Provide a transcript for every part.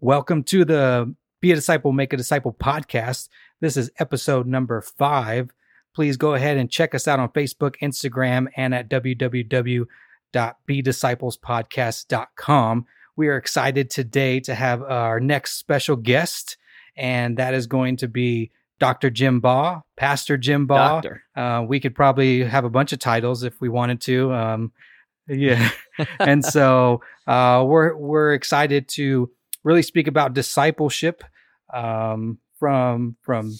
Welcome to the Be a Disciple, Make a Disciple podcast. This is episode number five. Please go ahead and check us out on Facebook, Instagram, and at www.bedisciplespodcast.com. We are excited today to have our next special guest, and that is going to be Dr. Jim Baugh, Pastor Jim Baugh. Uh, we could probably have a bunch of titles if we wanted to. Um, yeah, and so uh, we're we're excited to really speak about discipleship um, from from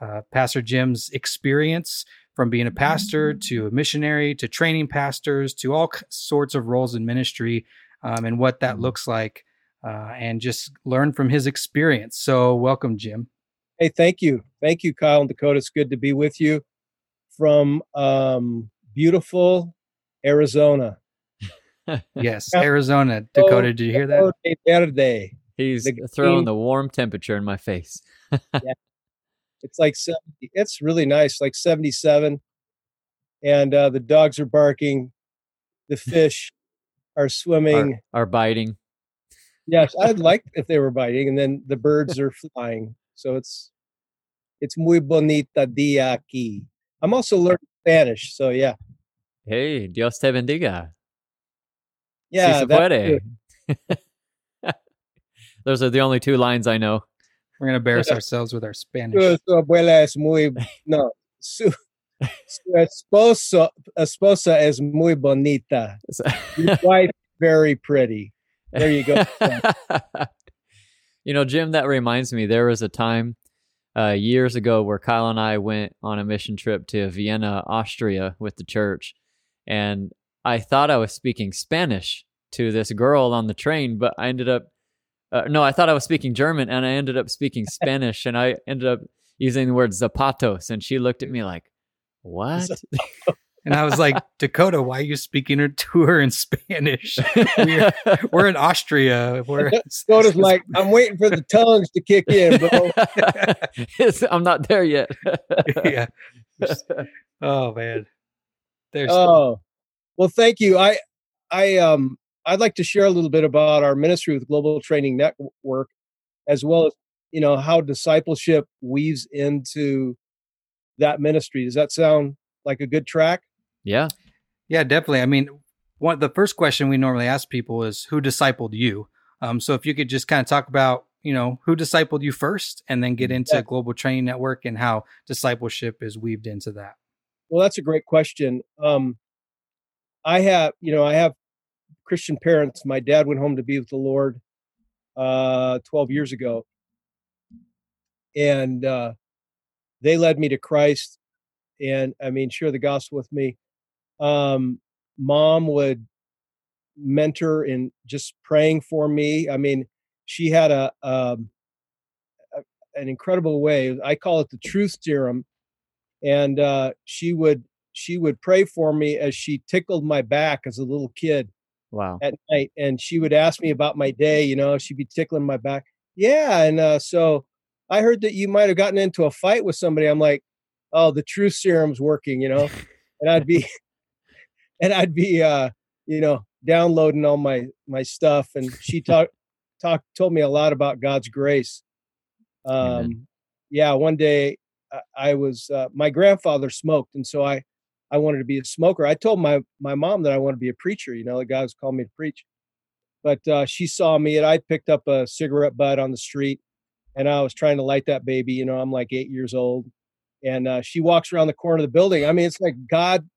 uh, Pastor Jim's experience from being a pastor to a missionary to training pastors to all sorts of roles in ministry um, and what that looks like, uh, and just learn from his experience. So, welcome, Jim. Hey, thank you. Thank you, Kyle and Dakota. It's good to be with you from um, beautiful Arizona. Yes, Arizona, Dakota. Did you hear that? Verde. He's The throwing green- the warm temperature in my face. yeah. It's like 70. It's really nice, like 77. And uh, the dogs are barking. The fish are swimming. Are biting. Yes, I'd like if they were biting. And then the birds are flying. So it's it's muy bonita dia aquí. I'm also learning Spanish. So yeah. Hey, Dios te bendiga. Yeah. si se puede. Too. Those are the only two lines I know. We're gonna embarrass ourselves with our Spanish. Su, su abuela es muy no su, su esposo esposa es muy bonita. Your wife very pretty. There you go. you know, Jim, that reminds me, there was a time uh, years ago where Kyle and I went on a mission trip to Vienna, Austria with the church. And I thought I was speaking Spanish to this girl on the train, but I ended up, uh, no, I thought I was speaking German and I ended up speaking Spanish and I ended up using the word zapatos. And she looked at me like, what? And I was like, Dakota, why are you speaking her to her in Spanish? We're, we're in Austria. We're Dakota's like, I'm waiting for the tongues to kick in, bro. It's- I'm not there yet. yeah. Oh man. There's Oh, well, thank you. I, I, um, I'd like to share a little bit about our ministry with Global Training Network, as well as you know how discipleship weaves into that ministry. Does that sound like a good track? yeah. yeah, definitely. I mean, one the first question we normally ask people is who discipled you? Um, so if you could just kind of talk about, you know, who discipled you first and then get into Yeah. Global Training Network and how discipleship is weaved into that. Well, that's a great question. Um, I have, you know, I have Christian parents. My dad went home to be with the Lord uh, 12 years ago, and uh, they led me to Christ. And I mean, share the gospel with me. Um, Mom would mentor in just praying for me. I mean, she had a, um, a an incredible way. I call it the truth serum and uh, she would she would pray for me as she tickled my back as a little kid Wow. at night and she would ask me about my day you know she'd be tickling my back yeah and uh, so i heard that you might have gotten into a fight with somebody i'm like oh the truth serum's working you know and i'd be and i'd be uh you know downloading all my my stuff and she talked talked told me a lot about god's grace um Amen. yeah one day I- I was uh, my grandfather smoked, and so I I wanted to be a smoker. I told my my mom that I wanted to be a preacher. You know, the guy was calling me to preach, but uh, she saw me, and I picked up a cigarette butt on the street, and I was trying to light that baby. You know, I'm like eight years old, and uh, she walks around the corner of the building. I mean, it's like God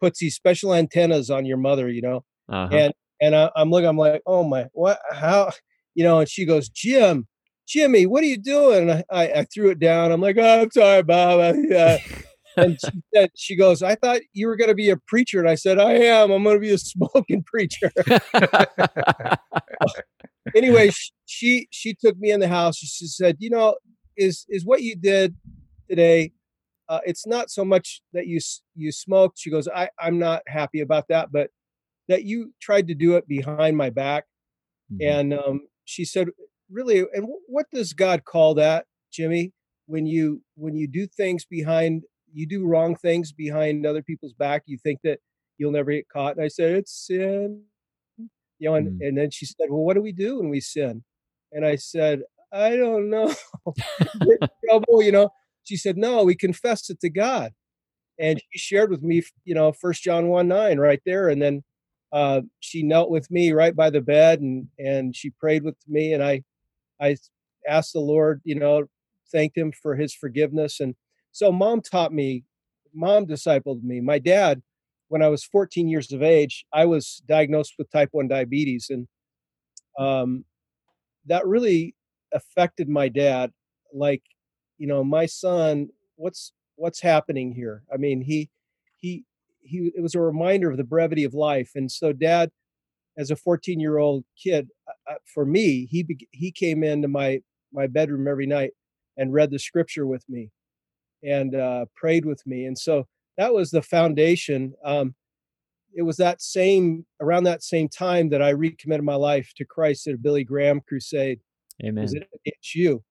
puts these special antennas on your mother. You know, Uh-huh. and and I, I'm looking, I'm like, oh my, what, how, you know? And she goes, Jim, Jimmy, what are you doing? And I, I, I threw it down. I'm like, oh, I'm sorry, Bob. Yeah. And she said, she goes, I thought you were going to be a preacher, and I said, I am. I'm going to be a smoking preacher. anyway, sh- she she took me in the house. She said, you know, is is what you did today. Uh, it's not so much that you you smoked. She goes, I I'm not happy about that, but that you tried to do it behind my back. Mhm. And um, she said, really, and wh- what does God call that, Jimmy? When you when you do things behind, you do wrong things behind other people's back. You think that you'll never get caught. And I said, it's sin. You know, and, Mm. and then she said, well, what do we do when we sin? And I said, I don't know. trouble, you know. She said, No, we confessed it to God. And she shared with me, you know, First John 1 9 right there. And then uh, she knelt with me right by the bed and and she prayed with me. And I I asked the Lord, you know, thanked him for his forgiveness. And so mom taught me, mom discipled me. My dad, when I was 14 years of age, I was diagnosed with type 1 diabetes. And um, that really affected my dad. Like, you know, my son, what's what's happening here? I mean, he he he it was a reminder of the brevity of life. And so dad as a 14 year old kid uh, uh, for me he he came into my my bedroom every night and read the scripture with me and uh, prayed with me and so that was the foundation um, it was that same around that same time that i recommitted my life to christ at a billy graham crusade amen. it's you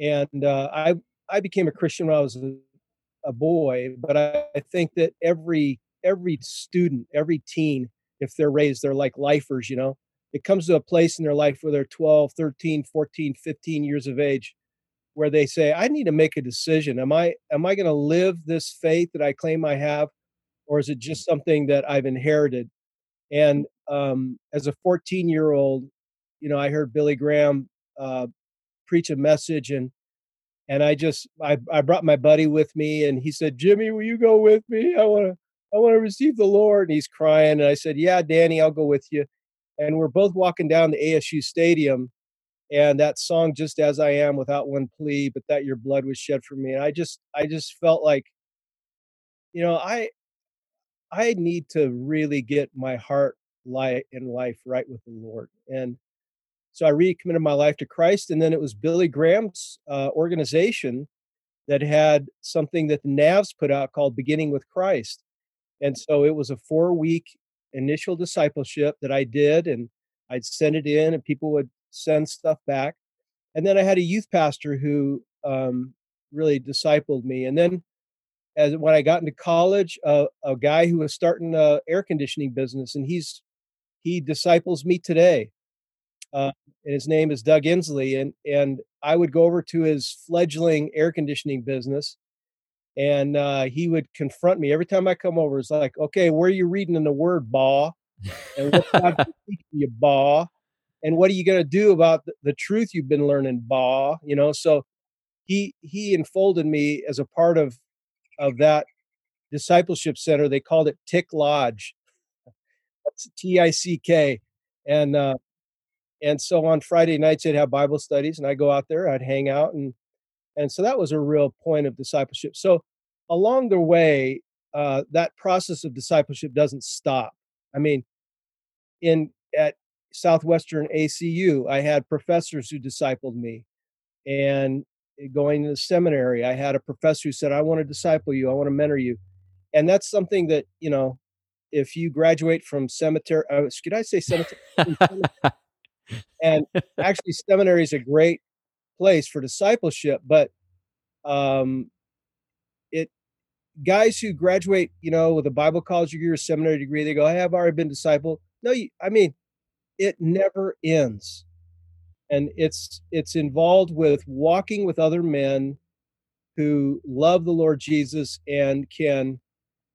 and uh, i i became a christian when i was a, a boy but I, I think that every every student every teen if they're raised they're like lifers you know? It comes to a place in their life where they're 12 13 14 15 years of age where they say i need to make a decision am i am i going to live this faith that i claim i have or is it just something that i've inherited and um, as a 14 year old you know i heard billy graham uh, preach a message and and i just I, I brought my buddy with me and he said jimmy will you go with me i want to I want to receive the Lord. And he's crying. And I said, Yeah, Danny, I'll go with you. And we're both walking down the ASU stadium. And that song, Just As I Am, without one plea, but that your blood was shed for me. And I just, I just felt like, you know, I, I need to really get my heart light in life right with the Lord. And so I recommitted my life to Christ. And then it was Billy Graham's uh, organization that had something that the Navs put out called Beginning with Christ. And so it was a four week initial discipleship that I did, and I'd send it in, and people would send stuff back. And then I had a youth pastor who um, really discipled me. And then, as when I got into college, uh, a guy who was starting a air conditioning business, and he's he disciples me today. Uh, and his name is Doug Inslee, and and I would go over to his fledgling air conditioning business, and uh, he would confront me every time I come over. It's like, okay, where are you reading in the Word, Baugh? And teaching you, Baugh? And what are you going to do about the, truth you've been learning, Baugh? You know, so he he enfolded me as a part of of that discipleship center. They called it Tick Lodge. That's T I C K, and uh, and so on Friday nights they'd have Bible studies, and i'd go out there, I'd hang out and and so that was a real point of discipleship. So along the way, uh, that process of discipleship doesn't stop. I mean, in at Southwestern ACU, I had professors who discipled me, and going to the seminary, I had a professor who said, "I want to disciple you. I want to mentor you," and that's something that you know, if you graduate from cemetery, uh, should I say cemetery? and actually, seminary is a great place for discipleship, but um, it guys who graduate, you know, with a Bible college degree or seminary degree, they go, "I have already been discipled." No, you, I mean, it never ends, and it's it's involved with walking with other men who love the Lord Jesus and can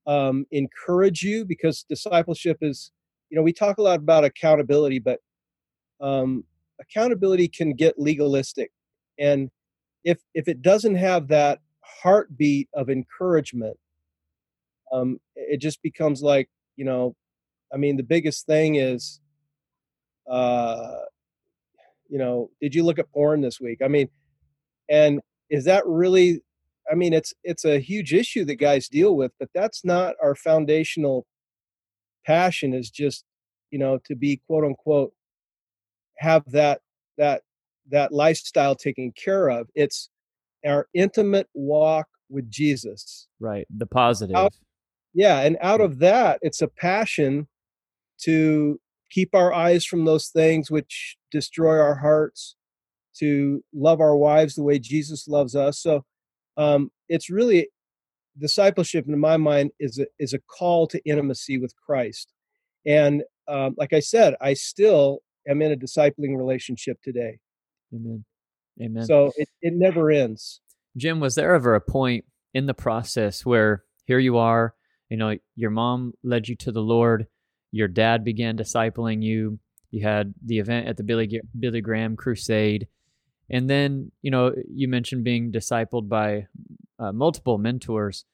um, encourage you because discipleship is, you know, we talk a lot about accountability, but um, accountability can get legalistic. And if if it doesn't have that heartbeat of encouragement um it just becomes like you know i mean the biggest thing is uh you know did you look at porn this week i mean and is that really i mean it's it's a huge issue that guys deal with but that's not our foundational passion is just you know to be quote unquote have that that that lifestyle taken care of. It's our intimate walk with Jesus. Right. The positive. Out, yeah. And out of that, it's a passion to keep our eyes from those things which destroy our hearts, to love our wives the way Jesus loves us. So um, it's really discipleship, in my mind, is a, is a call to intimacy with Christ. And um, like I said, I still am in a discipling relationship today Amen. Amen. So it, it never ends. Jim, was there ever a point in the process where here you are, you know, your mom led you to the Lord, your dad began discipling you, you had the event at the Billy Billy Graham Crusade, and then you know you mentioned being discipled by uh, multiple mentors.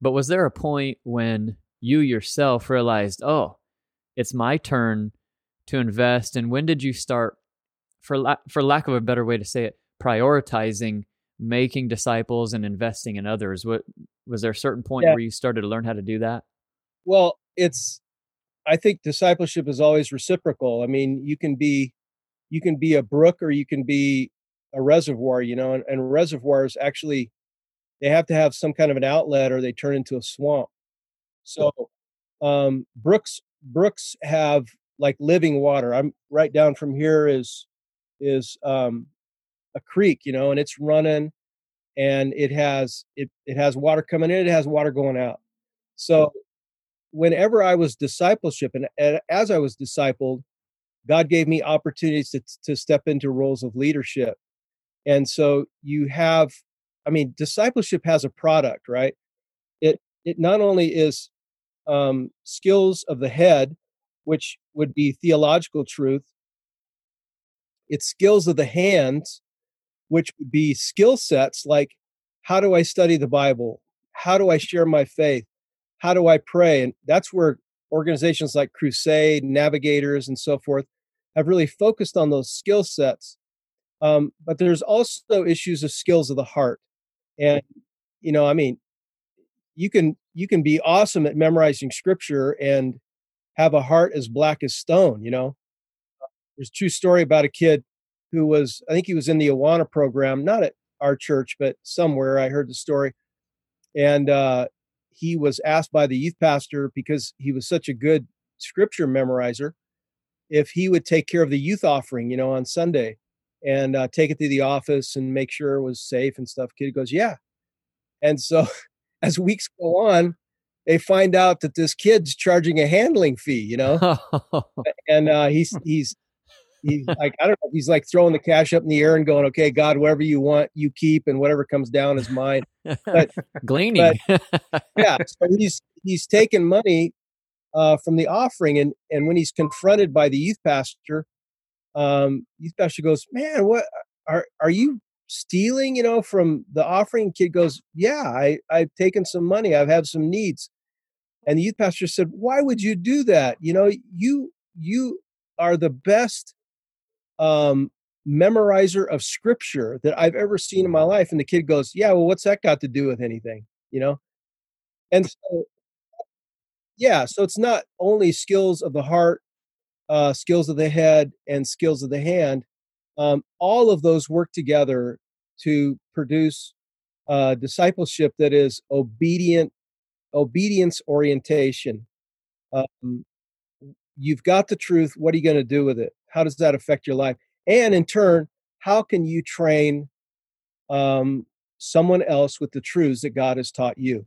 But was there a point when you yourself realized, oh, it's my turn to invest? And when did you start, for la- for lack of a better way to say it, prioritizing making disciples and investing in others? What was there a certain point yeah. where you started to learn how to do that? Well, it's I think discipleship is always reciprocal. I mean, you can be you can be a brook or you can be a reservoir, you know, and, and reservoirs actually they have to have some kind of an outlet or they turn into a swamp. So um brooks brooks have like living water. I'm right down from here is is um a creek, you know, and it's running and it has it it has water coming in, it has water going out. So whenever I was discipleship and, as I was discipled, God gave me opportunities to to step into roles of leadership. And so you have I mean discipleship has a product, right? It it not only is um, skills of the head, which would be theological truth, it's skills of the hands, which would be skill sets like how do I study the Bible? How do I share my faith? How do I pray? And that's where organizations like Crusade, Navigators, and so forth have really focused on those skill sets. Um, but there's also issues of skills of the heart. And, you know, I mean, you can you can be awesome at memorizing scripture and have a heart as black as stone, you know. There's a true story about a kid who was, I think he was in the Awana program, not at our church, but somewhere. I heard the story. And uh, he was asked by the youth pastor, because he was such a good scripture memorizer, if he would take care of the youth offering, you know, on Sunday and uh, take it to the office and make sure it was safe and stuff. Kid goes, Yeah. And so as weeks go on, they find out that this kid's charging a handling fee, you know, and uh, he's he's he's like I don't know, he's like throwing the cash up in the air and going, "Okay, God, whatever you want, you keep, and whatever comes down is mine." But gleaning, but, yeah, so he's he's taking money uh, from the offering, and and when he's confronted by the youth pastor, um, youth pastor goes, "Man, what are are you stealing, you know, from the offering kid goes, Yeah, I, I've taken some money. I've had some needs. And the youth pastor said, Why would you do that? You know, you you are the best um memorizer of scripture that I've ever seen in my life. And the kid goes, Yeah, well, what's that got to do with anything? You know? And so yeah, so it's not only skills of the heart, uh, skills of the head, and skills of the hand, um, all of those work together to produce uh, discipleship that is obedient, obedience orientation. Um, you've got the truth. What are you going to do with it? How does that affect your life? And in turn, how can you train um, someone else with the truths that God has taught you?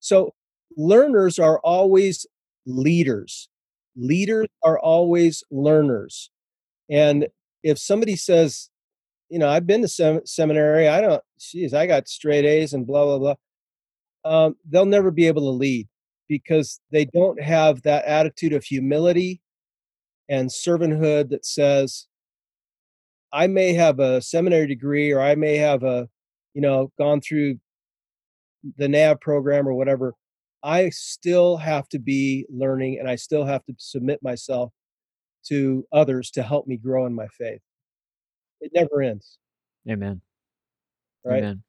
So, learners are always leaders. Leaders are always learners. And if somebody says, you know, I've been to sem- seminary, I don't, geez, I got straight A's and blah, blah, blah, um, they'll never be able to lead because they don't have that attitude of humility and servanthood that says, I may have a seminary degree or I may have a, you know, gone through the NAV program or whatever. I still have to be learning and I still have to submit myself to others to help me grow in my faith. It never ends. Amen. Right? Amen.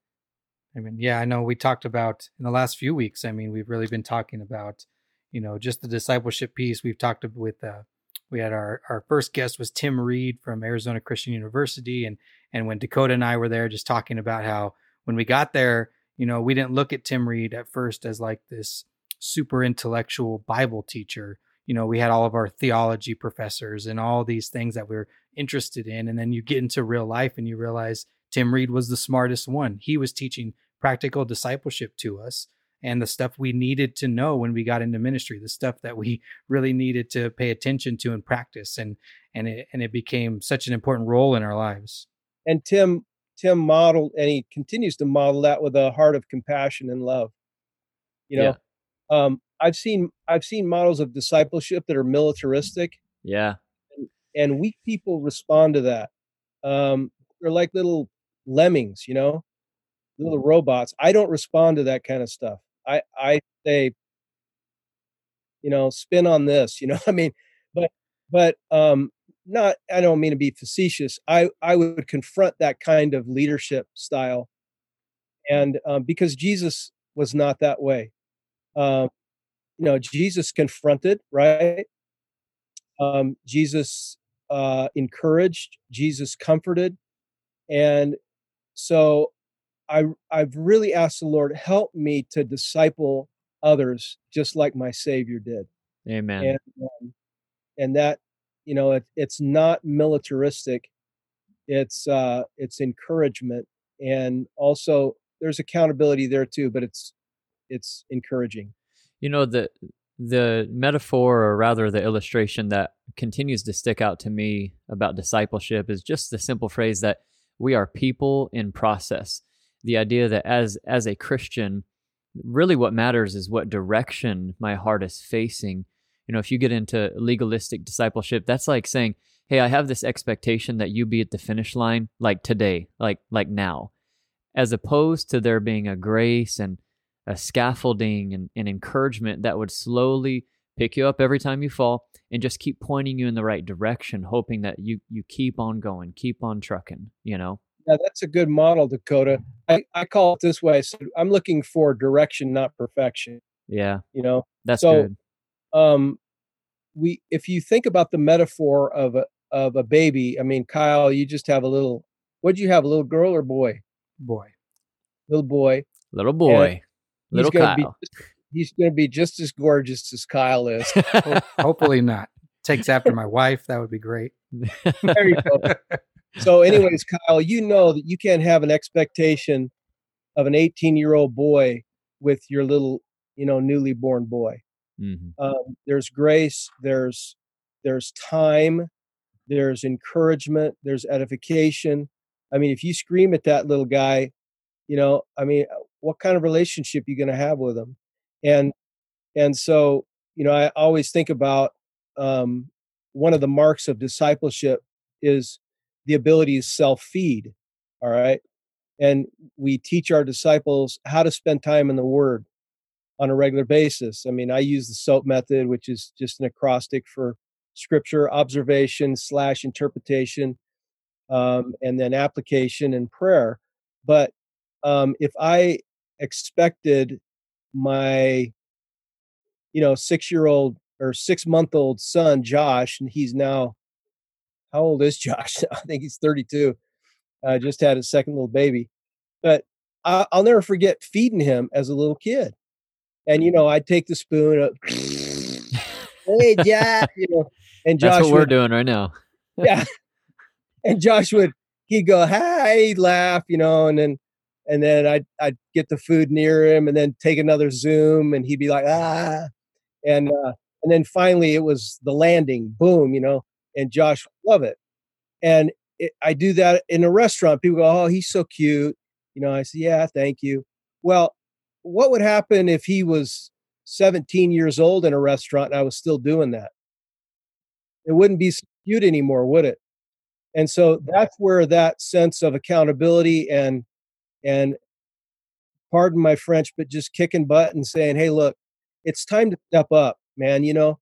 Amen. Yeah, I know we talked about in the last few weeks. I mean, we've really been talking about, you know, just the discipleship piece. We've talked with, uh, we had our, our first guest was Tim Reed from Arizona Christian University. And, and when Dakota and I were there, just talking about how when we got there, you know, we didn't look at Tim Reed at first as like this super intellectual Bible teacher you know, we had all of our theology professors and all these things that we are interested in. And then you get into real life and you realize Tim Reed was the smartest one. He was teaching practical discipleship to us and the stuff we needed to know when we got into ministry, the stuff that we really needed to pay attention to and practice. And and it and it became such an important role in our lives. and Tim Tim modeled and he continues to model that with a heart of compassion and love. You know, yeah. um, I've seen I've seen models of discipleship that are militaristic. Yeah. And, and weak people respond to that. Um, they're like little lemmings, you know, little robots. I don't respond to that kind of stuff. I I say, you know, spin on this, you know. I mean, but but um not I don't mean to be facetious. I I would confront that kind of leadership style, and um, because Jesus was not that way. Um, you know, Jesus confronted, right? Um, Jesus uh, encouraged, Jesus comforted, and so I I've really asked the Lord help me to disciple others just like my Savior did. Amen. And, um, and that you know it, it's not militaristic it's uh it's encouragement and also there's accountability there too but it's it's encouraging you know the the metaphor or rather the illustration that continues to stick out to me about discipleship is just the simple phrase that we are people in process the idea that as as a christian really what matters is what direction my heart is facing you know, if you get into legalistic discipleship, that's like saying, "Hey, I have this expectation that you be at the finish line like today, like like now." As opposed to there being a grace and a scaffolding and, and encouragement that would slowly pick you up every time you fall and just keep pointing you in the right direction, hoping that you you keep on going, keep on trucking, you know? Yeah, that's a good model, Dakota. I, I call it this way. So I'm looking for direction, not perfection. Yeah. You know? That's so, good um, we if you think about the metaphor of a of a baby, I mean, Kyle, you just have a little. What do you have, a little girl or boy? Boy, little boy, little boy, little he's Kyle. Be, he's going to be just as gorgeous as Kyle is. Hopefully not. Takes after my wife. That would be great. there you go. So, anyways, Kyle, you know that you can't have an expectation of an 18 year old boy with your little, you know, newly born boy. Mm-hmm. Um, there's grace. There's there's time. There's encouragement. There's edification. I mean, if you scream at that little guy, you know, I mean, uh, what kind of relationship you going to have with him? And and so, you know, I always think about um, one of the marks of discipleship is the ability to self feed. All right. And we teach our disciples how to spend time in the Word on a regular basis. I mean, I use the SOAP method, which is just an acrostic for scripture, observation slash interpretation, um, and then application and prayer. But um, if I expected my, you know, six year old or six month old son, Josh, and he's now, how old is Josh? I think he's 32. I uh, just had a second little baby. But I, I'll never forget feeding him as a little kid and you know, I'd take the spoon, up, hey Jack, you know, and Josh. That's what we're doing right now. yeah, and Josh would he'd go, "Hi," he'd laugh, you know, and then and then I'd I'd get the food near him, and then take another zoom, and he'd be like, "Ah," and uh, and then finally it was the landing, boom, you know, and Josh love it, and it, I do that in a restaurant. People go, "Oh, he's so cute," you know. I say, "Yeah, thank you." Well, what would happen if he was 17 years old in a restaurant and I was still doing that? It wouldn't be cute anymore, would it? And so that's where that sense of accountability and and pardon my French, but just kicking butt and saying, "Hey, look, it's time to step up, man." You know,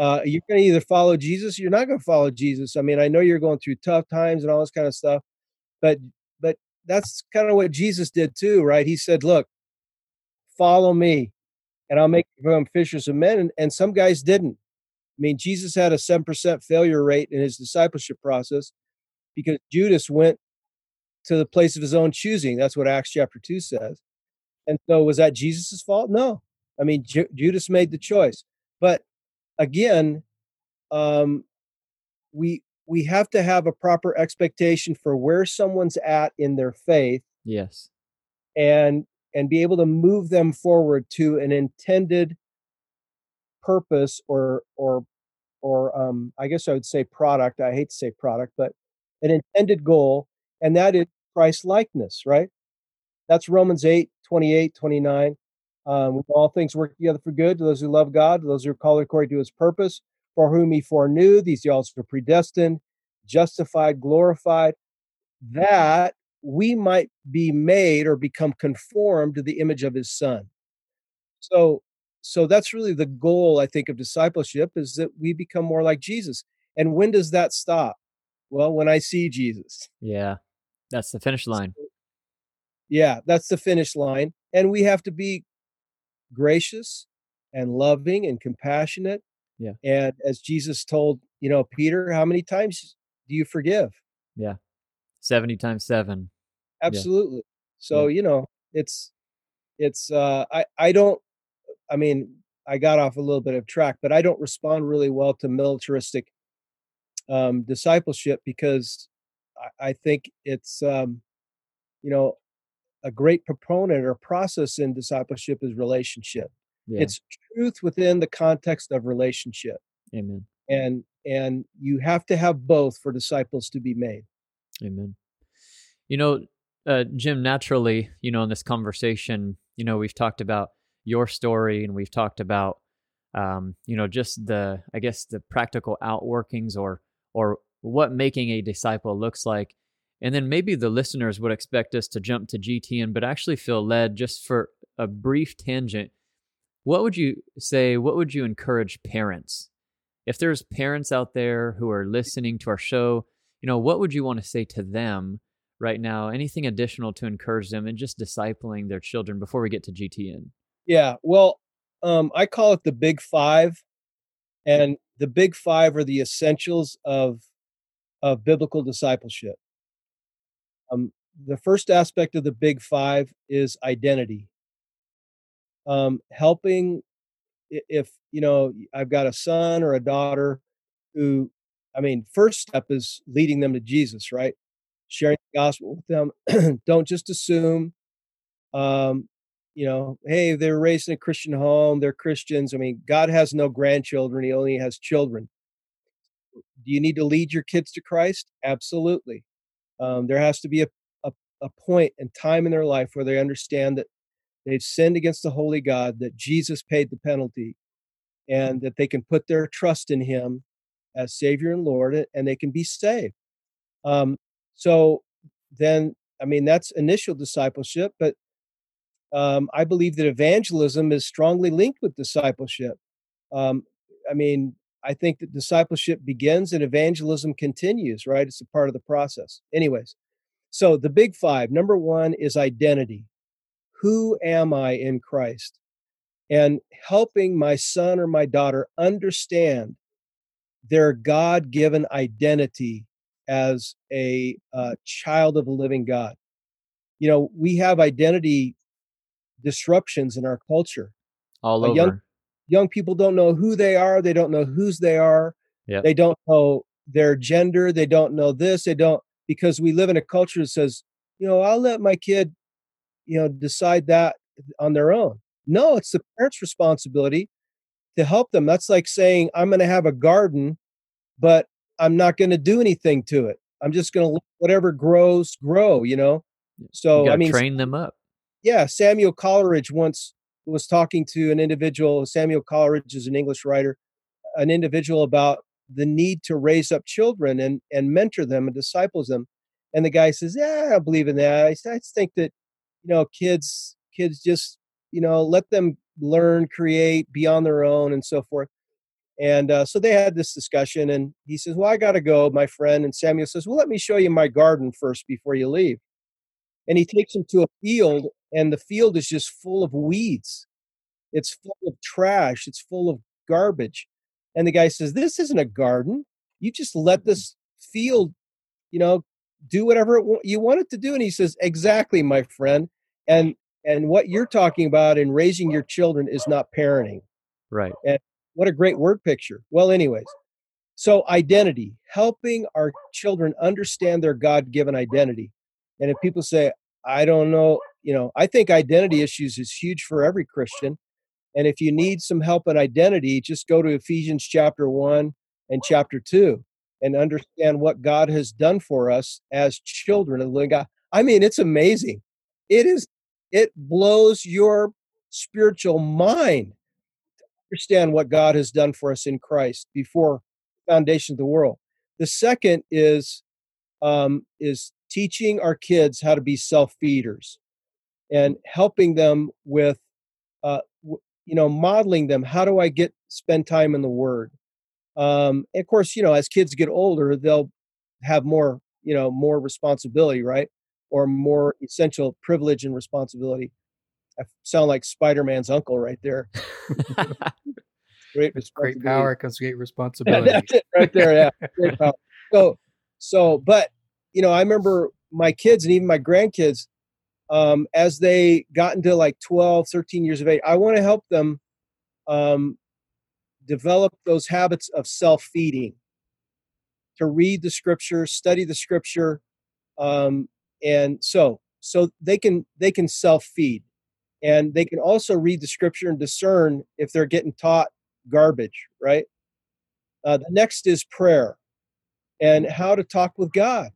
uh, you're going to either follow Jesus, or you're not going to follow Jesus. I mean, I know you're going through tough times and all this kind of stuff, but but that's kind of what Jesus did too, right? He said, "Look, follow me and I'll make them fishers of men. And, and some guys didn't. I mean, Jesus had a 7% failure rate in his discipleship process because Judas went to the place of his own choosing. That's what Acts chapter 2 says. And so, was that Jesus's fault? No. I mean, Ju- Judas made the choice. But again, um, we we have to have a proper expectation for where someone's at in their faith. Yes. And and be able to move them forward to an intended purpose or or or um, I guess I would say product. I hate to say product, but an intended goal. and that is Christ likeness, right? That's Romans 8, 28, 29. Um, all things work together for good to those who love God, to those who are called according to his purpose, for whom he foreknew, these he also predestined, justified, glorified, that we might be made or become conformed to the image of his son. So so that's really the goal I think of discipleship is that we become more like Jesus. And when does that stop? Well, when I see Jesus. Yeah. That's the finish line. Yeah, that's the finish line. And we have to be gracious and loving and compassionate. Yeah. And as Jesus told, you know, Peter, how many times do you forgive? Yeah. 70 times 7. Absolutely. Yeah. So, yeah. you know, it's it's uh I I don't I mean, I got off a little bit of track, but I don't respond really well to militaristic um discipleship because I, I think it's um you know a great proponent or process in discipleship is relationship. Yeah. It's truth within the context of relationship. Amen. And and you have to have both for disciples to be made. Amen. You know, uh, Jim, naturally, you know, in this conversation, you know, we've talked about your story and we've talked about, um, you know, just the, I guess, the practical outworkings or, or what making a disciple looks like. And then maybe the listeners would expect us to jump to GTN, but actually feel led just for a brief tangent. What would you say? What would you encourage parents? If there's parents out there who are listening to our show, you know, what would you want to say to them right now? Anything additional to encourage them in just discipling their children before we get to GTN? Yeah, well, um, I call it the big five. And the big five are the essentials of of biblical discipleship. Um, the first aspect of the big five is identity. Um, helping if you know I've got a son or a daughter who, I mean, first step is leading them to Jesus, right? Sharing the gospel with them. Don't just assume, um, you know, hey, they're raised in a Christian home, they're Christians. I mean, God has no grandchildren; He only has children. Do you need to lead your kids to Christ? Absolutely. Um, there has to be a, a, a point and time in their life where they understand that they've sinned against the holy God, that Jesus paid the penalty, and that they can put their trust in Him as Savior and Lord, and they can be saved. Um, so then, I mean, that's initial discipleship, but um, I believe that evangelism is strongly linked with discipleship. Um, I mean, I think that discipleship begins and evangelism continues, right? It's a part of the process. Anyways, so the big five number one is identity. Who am I in Christ? And helping my son or my daughter understand their God given identity as a uh, child of the living God. You know, we have identity disruptions in our culture. All uh, over. Young, young people don't know who they are. They don't know whose they are. They don't know their gender. They don't know this. They don't because we live in a culture that says, you know, I'll let my kid, you know, decide that on their own. No, it's the parents' responsibility to help them. That's like saying, I'm going to have a garden, but I'm not going to do anything to it. I'm just going to let whatever grows grow, you know? So, I mean, train them up. Yeah. Samuel Coleridge once was talking to an individual. Samuel Coleridge is an English writer, an individual about the need to raise up children and, and mentor them and disciples them. And the guy says, Yeah, I don't believe in that. I, I think that, you know, kids, kids just, you know, let them learn, create, be on their own, and so forth. And uh, so they had this discussion, and he says, Well, I got to go, my friend. And Samuel says, Well, let me show you my garden first before you leave. And he takes him to a field, and the field is just full of weeds. It's full of trash, it's full of garbage. And the guy says, This isn't a garden. You just let mm-hmm. this field, you know, do whatever it, you want it to do. And he says, Exactly, my friend. And and what you're talking about in raising your children is not parenting. Right. And what a great word picture. Well, anyways, so identity, helping our children understand their God given identity. And if people say, I don't know, you know, I think identity issues is huge for every Christian. And if you need some help in identity, just go to Ephesians chapter 1 and chapter 2. and understand what God has done for us as children of the living God. I mean, it's amazing. It is, it blows your spiritual mind to understand what God has done for us in Christ before foundation of the world. The second is um, is teaching our kids how to be self feeders and helping them with uh, w- you know modeling them how do i get spend time in the word? Um, of course you know as kids get older they'll have more you know more responsibility right? Or more essential privilege and responsibility. I sound like spider-man's uncle right there. Great, great power comes great responsibility. that's it right there yeah great power. so so but you know i remember my kids and even my grandkids um, as they got into like 12 13 years of age i want to help them um, develop those habits of self-feeding. To read the scripture study the scripture um, and so so they can they can self-feed. And they can also read the scripture and discern if they're getting taught garbage right? Uh, the next is prayer and how to talk with god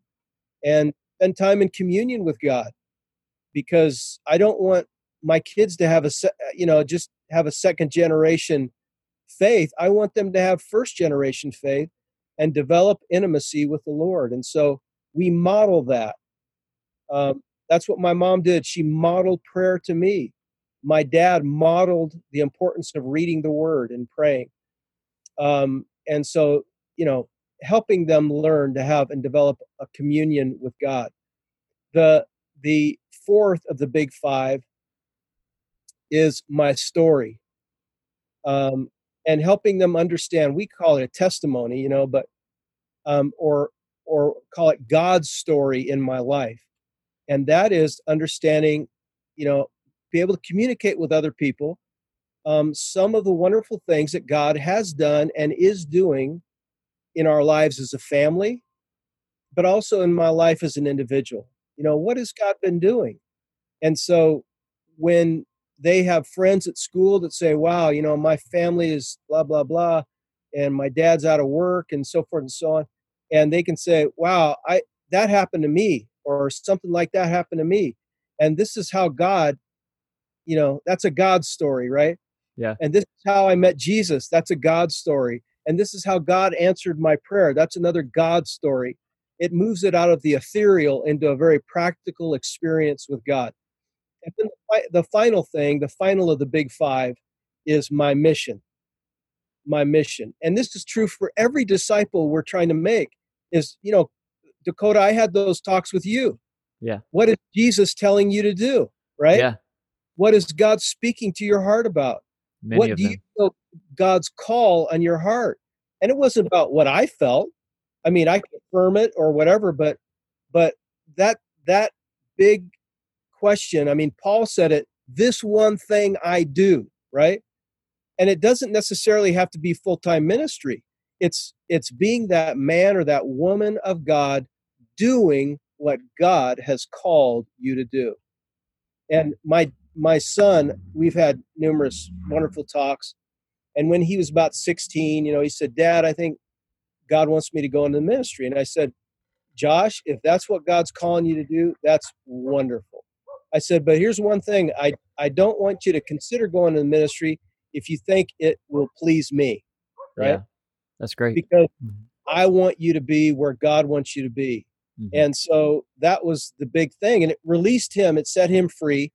and spend time in communion with god because I don't want my kids to have a you know just have a second generation faith. I want them to have first generation faith and develop intimacy with the Lord. And so we model that. Um, that's what my mom did. She modeled prayer to me. My dad modeled the importance of reading the Word and praying. Um, and so, you know, helping them learn to have and develop a communion with God. The the fourth of the big five is my story um, and helping them understand we call it a testimony you know but um, or or call it god's story in my life and that is understanding you know be able to communicate with other people um, some of the wonderful things that god has done and is doing in our lives as a family but also in my life as an individual you know what has god been doing? And so when they have friends at school that say wow you know my family is blah blah blah and my dad's out of work and so forth and so on and they can say wow i that happened to me or something like that happened to me and this is how god you know that's a god story right? Yeah. And this is how i met jesus that's a god story and this is how god answered my prayer that's another god story it moves it out of the ethereal into a very practical experience with God. And then the, the final thing, the final of the big five, is my mission. My mission. And this is true for every disciple we're trying to make. Is, you know, Dakota, I had those talks with you. Yeah. What is Jesus telling you to do? Right? Yeah. What is God speaking to your heart about? Many what of do them. you feel God's call on your heart? And it wasn't about what I felt. I mean, I confirm it or whatever, but but that that big question. I mean, Paul said it. This one thing I do, right? And it doesn't necessarily have to be full time ministry. It's it's being that man or that woman of God doing what God has called you to do. And my my son, we've had numerous wonderful talks. And when he was about 16, you know, he said, Dad, I think God wants me to go into the ministry. And I said, Josh, if that's what God's calling you to do, that's wonderful. I said, but here's one thing I, I don't want you to consider going to the ministry if you think it will please me. Right? Yeah. That's great. Because I want you to be where God wants you to be. Mhm. And so that was the big thing. And it released him, it set him free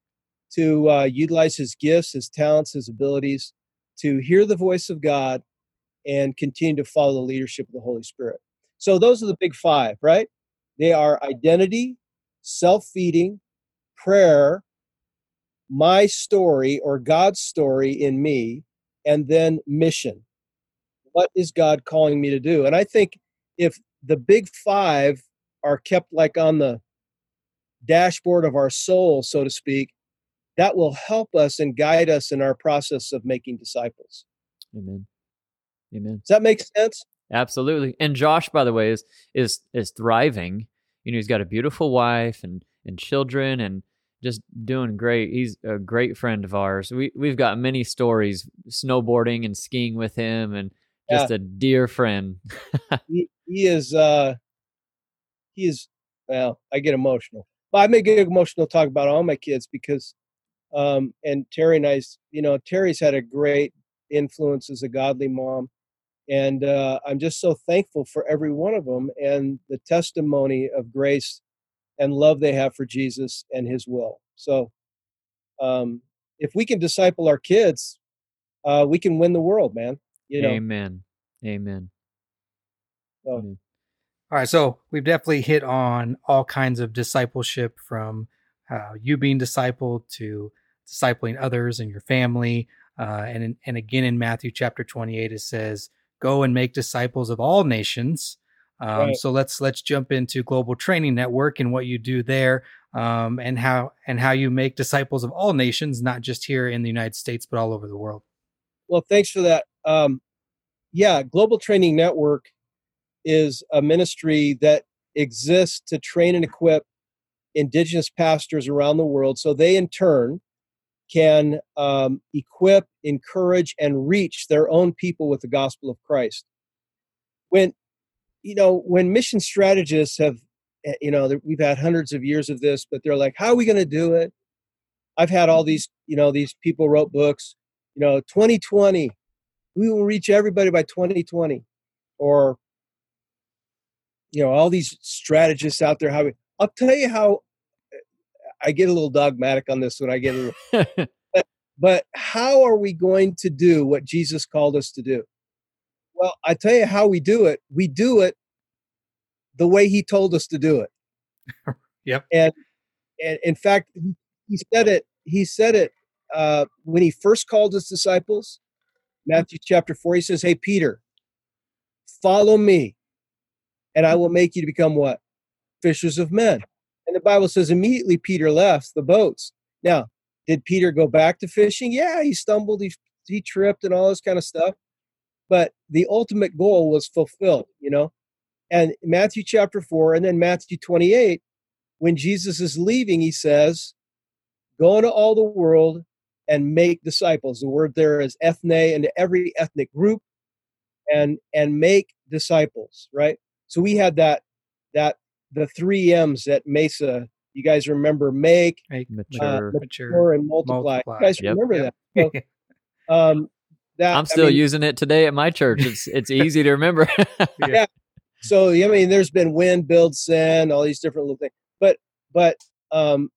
to uh, utilize his gifts, his talents, his abilities to hear the voice of God and continue to follow the leadership of the Holy Spirit. So those are the big five, right? They are identity, self feeding, prayer, my story or God's story in me, and then mission. What is God calling me to do? And I think if the big five are kept like on the dashboard of our soul, so to speak, that will help us and guide us in our process of making disciples. Amen. Amen. Does that make sense? Absolutely. And Josh, by the way, is is is thriving. You know, he's got a beautiful wife and and children and just doing great. He's a great friend of ours. We we've got many stories snowboarding and skiing with him and just a dear friend. He, he is uh he is well i get emotional but i may get emotional talk about all my kids because um and terry and i you know terry's had a great influence as a godly mom and uh, i'm just so thankful for every one of them and the testimony of grace and love they have for jesus and his will so um if we can disciple our kids uh we can win the world man you know Amen. Amen. So- Amen. All right, so we've definitely hit on all kinds of discipleship from uh, you being discipled to discipling others and your family. Uh, and and again in Matthew chapter 28 it says, "Go and make disciples of all nations." Um, Right. So let's let's jump into Global Training Network and what you do there, um, and how and how you make disciples of all nations, not just here in the United States but all over the world. Well, thanks for that. Um, yeah, Global Training Network is a ministry that exists to train and equip indigenous pastors around the world so they, in turn, can um, equip, encourage, and reach their own people with the gospel of Christ. When you know, when mission strategists have, eh, you know, we've had hundreds of years of this, but they're like, "How are we going to do it?" I've had all these, you know, these people wrote books, you know, 2020, we will reach everybody by 2020, or you know, all these strategists out there. How we, I'll tell you how I get a little dogmatic on this when I get a little but how are we going to do what Jesus called us to do? Well, I tell you how we do it. We do it the way he told us to do it. Yep. And and in fact, he- he said it. He said it uh, when he first called his disciples. Matthew chapter four. He says, "Hey Peter, follow me, and I will make you to become what fishers of men." And the Bible says immediately Peter left the boats. Now, did Peter go back to fishing? Yeah, he stumbled, he he tripped, and all this kind of stuff. But the ultimate goal was fulfilled, you know. And Matthew chapter four, and then Matthew twenty-eight, when Jesus is leaving, he says, "Go into all the world and make disciples." The word there is ethne, into every ethnic group, and and make disciples. Right. So we had that that the three M's at Mesa. You guys remember make, Make Mature. mature. mature, and multiply. Multiply. You guys Yep. remember that? So, um, that I'm I still mean, using it today at my church. It's it's easy to remember. Yeah. so I mean, there's been wind, build, send, all these different little things. But but um,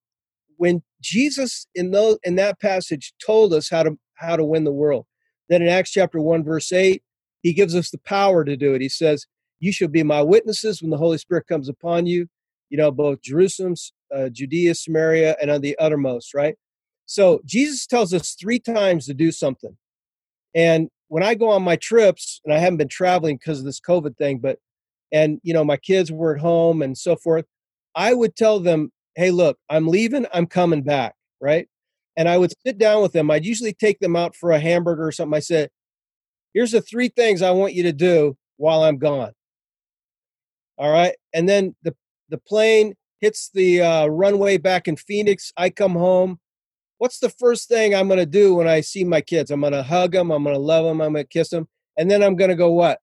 when Jesus in those in that passage told us how to how to win the world, then in Acts chapter one verse eight, he gives us the power to do it. He says, "You shall be my witnesses when the Holy Spirit comes upon you." You know, both Jerusalem, uh, Judea, Samaria, and on the uttermost. Right. So Jesus tells us three times to do something. And when I go on my trips, and I haven't been traveling because of this COVID thing, but and you know my kids were at home and so forth i would tell them hey look i'm leaving i'm coming back right and i would sit down with them i'd usually take them out for a hamburger or something i said here's the three things i want you to do while i'm gone all right and then the the plane hits the uh, runway back in phoenix i come home what's the first thing i'm going to do when i see my kids i'm going to hug them i'm going to love them i'm going to kiss them and then i'm going to go what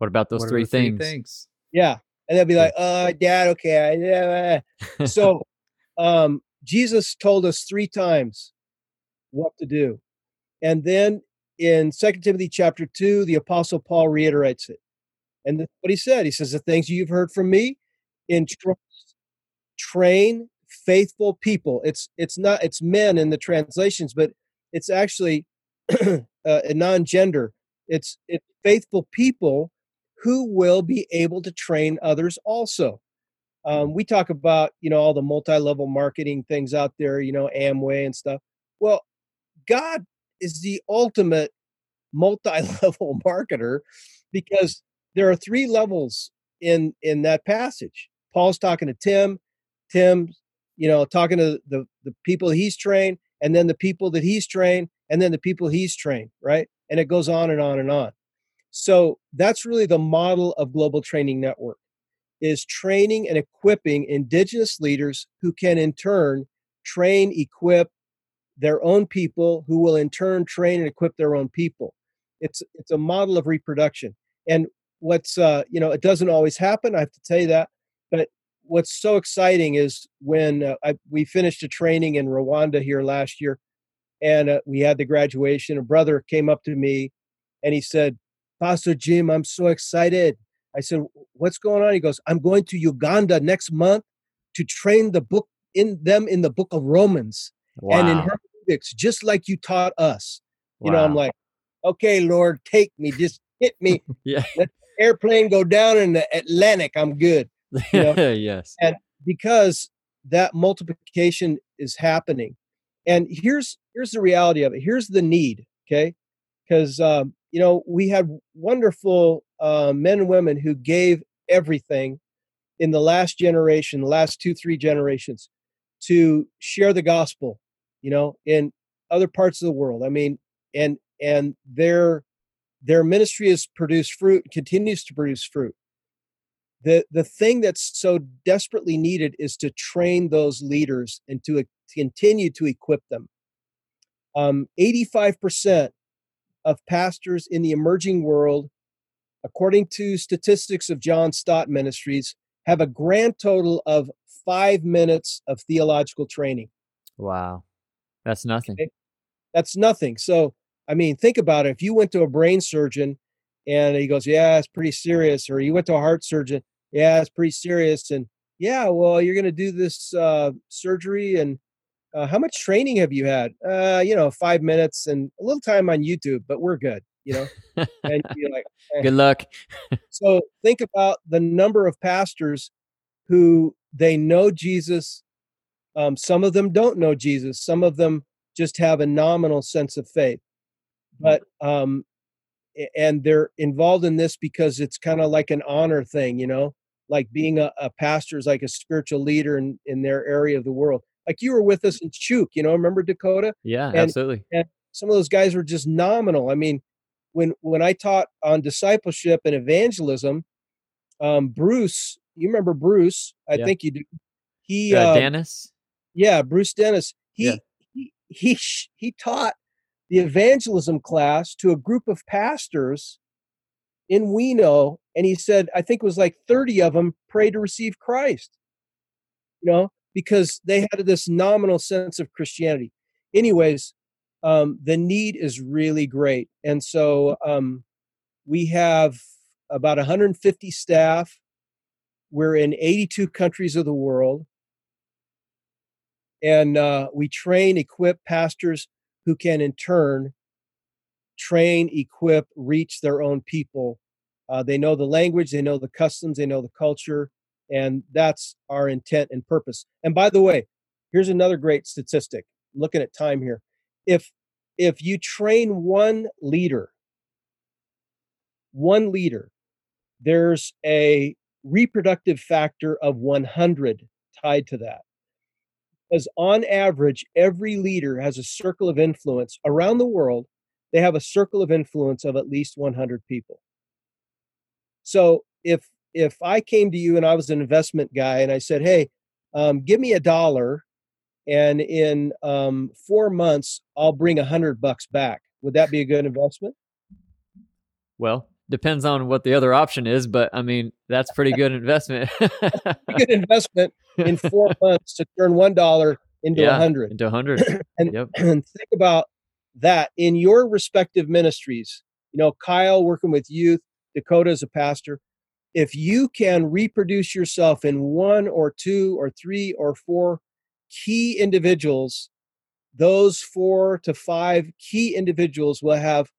what about those What three the three things? things? Yeah. And they'll be like, oh, dad, okay. Yeah, uh." so um, Jesus told us three times what to do. And then in Second Timothy chapter 2, the Apostle Paul reiterates it. And this is what he said. He says, The things you've heard from me, entrust, train faithful people. It's it's not it's men in the translations, but it's actually uh, a non-gender. It's it's faithful people who will be able to train others also. Um, we talk about you know all the multi-level marketing things out there, you know Amway and stuff. Well, God is the ultimate multi-level marketer because there are three levels in in that passage. Paul's talking to Tim, Tim, you know, talking to the the people he's trained, and then the people that he's trained, and then the people he's trained, right? And it goes on and on and on. So that's really the model of Global Training Network is training and equipping indigenous leaders who can in turn train, equip their own people who will in turn train and equip their own people. It's it's a model of reproduction. And what's uh, you know, it doesn't always happen. I have to tell you that. But what's so exciting is when uh, I, we finished a training in Rwanda here last year, and uh, we had the graduation. A brother came up to me, and he said, "Pastor Jim, I'm so excited." I said, "What's going on?" He goes, "I'm going to Uganda next month to train the book in them in the book of Romans Wow. and in hermeneutics, just like you taught us." You know, I'm like, "Okay, Lord, take me, just hit me." yeah. Airplane go down in the Atlantic, I'm good. you know, yes. Because that multiplication is happening. And here's here's the reality of it. Here's the need, okay? Because um, you know we had wonderful uh, men and women who gave everything in the last generation, the last two three generations, to share the gospel. You know, in other parts of the world. I mean, and and their their ministry has produced fruit, continues to produce fruit. The the thing that's so desperately needed is to train those leaders and to, to continue to equip them. Um, 85% of pastors in the emerging world, according to statistics of John Stott Ministries, have a grand total of five minutes of theological training. Wow. That's nothing. Okay. That's nothing. So, I mean, think about it. If you went to a brain surgeon and he goes, Yeah, it's pretty serious, or you went to a heart surgeon, Yeah, it's pretty serious. And yeah, well, you're going to do this uh, surgery. And uh, how much training have you had? Uh, you know, five minutes and a little time on YouTube, but we're good, you know? and you're like, eh. Good luck. So think about the number of pastors who they know Jesus. Um, some of them don't know Jesus. Some of them just have a nominal sense of faith. But um, and they're involved in this because it's kind of like an honor thing, you know, like being a, a pastor is like a spiritual leader in, in their area of the world. Like you were with us in Chuuk, you know, remember Dakota? Yeah, And- absolutely. some of those guys were just nominal. I mean, when when I taught on discipleship and evangelism, um, Bruce, you remember Bruce? I Yeah. think you do. He, Uh, uh, Dennis? yeah, Bruce Dennis. He Yeah. he he he taught the evangelism class to a group of pastors in Weno, and he said, I think it was like thirty of them prayed to receive Christ. You know, because they had this nominal sense of Christianity. Anyways, um, the need is really great, and so um, we have about 150 staff. We're in 82 countries of the world and uh, we train, equip pastors who can in turn train, equip, reach their own people. Uh, they know the language, they know the customs, they know the culture, and that's our intent and purpose. And by the way, here's another great statistic. I'm looking at time here. If if you train one leader, one leader, there's a reproductive factor of 100 tied to that because on average every leader has a circle of influence around the world they have a circle of influence of at least 100 people. So if if i came to you and i was an investment guy and i said hey um, give me a dollar and in um, four months i'll bring a hundred bucks back would that be a good investment? Well, depends on what the other option is, but I mean, that's pretty good investment. a good investment in four months to turn one dollar into a yeah, hundred into a 100. and, Yep. and think about that in your respective ministries. You know, Kyle working with youth, Dakota as a pastor. If you can reproduce yourself in one or two or three or four key individuals, those four to five key individuals will have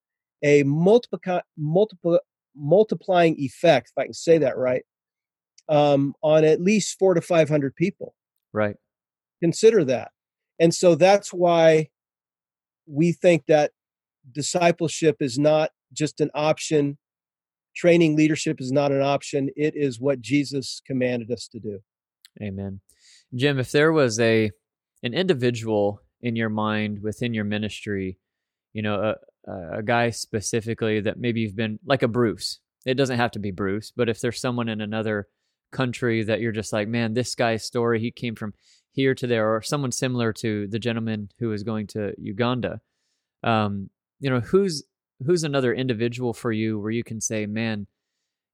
a multiple, multiple, multiplying effect, if I can say that right, um, on at least four to 500 people. Right. consider that. And so that's why we think that discipleship is not just an option. Training leadership is not an option. It is what jesus commanded us to do. Amen. Jim, if there was a an individual in your mind within your ministry, you know, a, a guy specifically that maybe you've been like a Bruce. It doesn't have to be Bruce, but if there's someone in another country that you're just like, man, this guy's story, he came from here to there, or someone similar to the gentleman who is going to Uganda. Um, you know, who's who's another individual for you where you can say, man,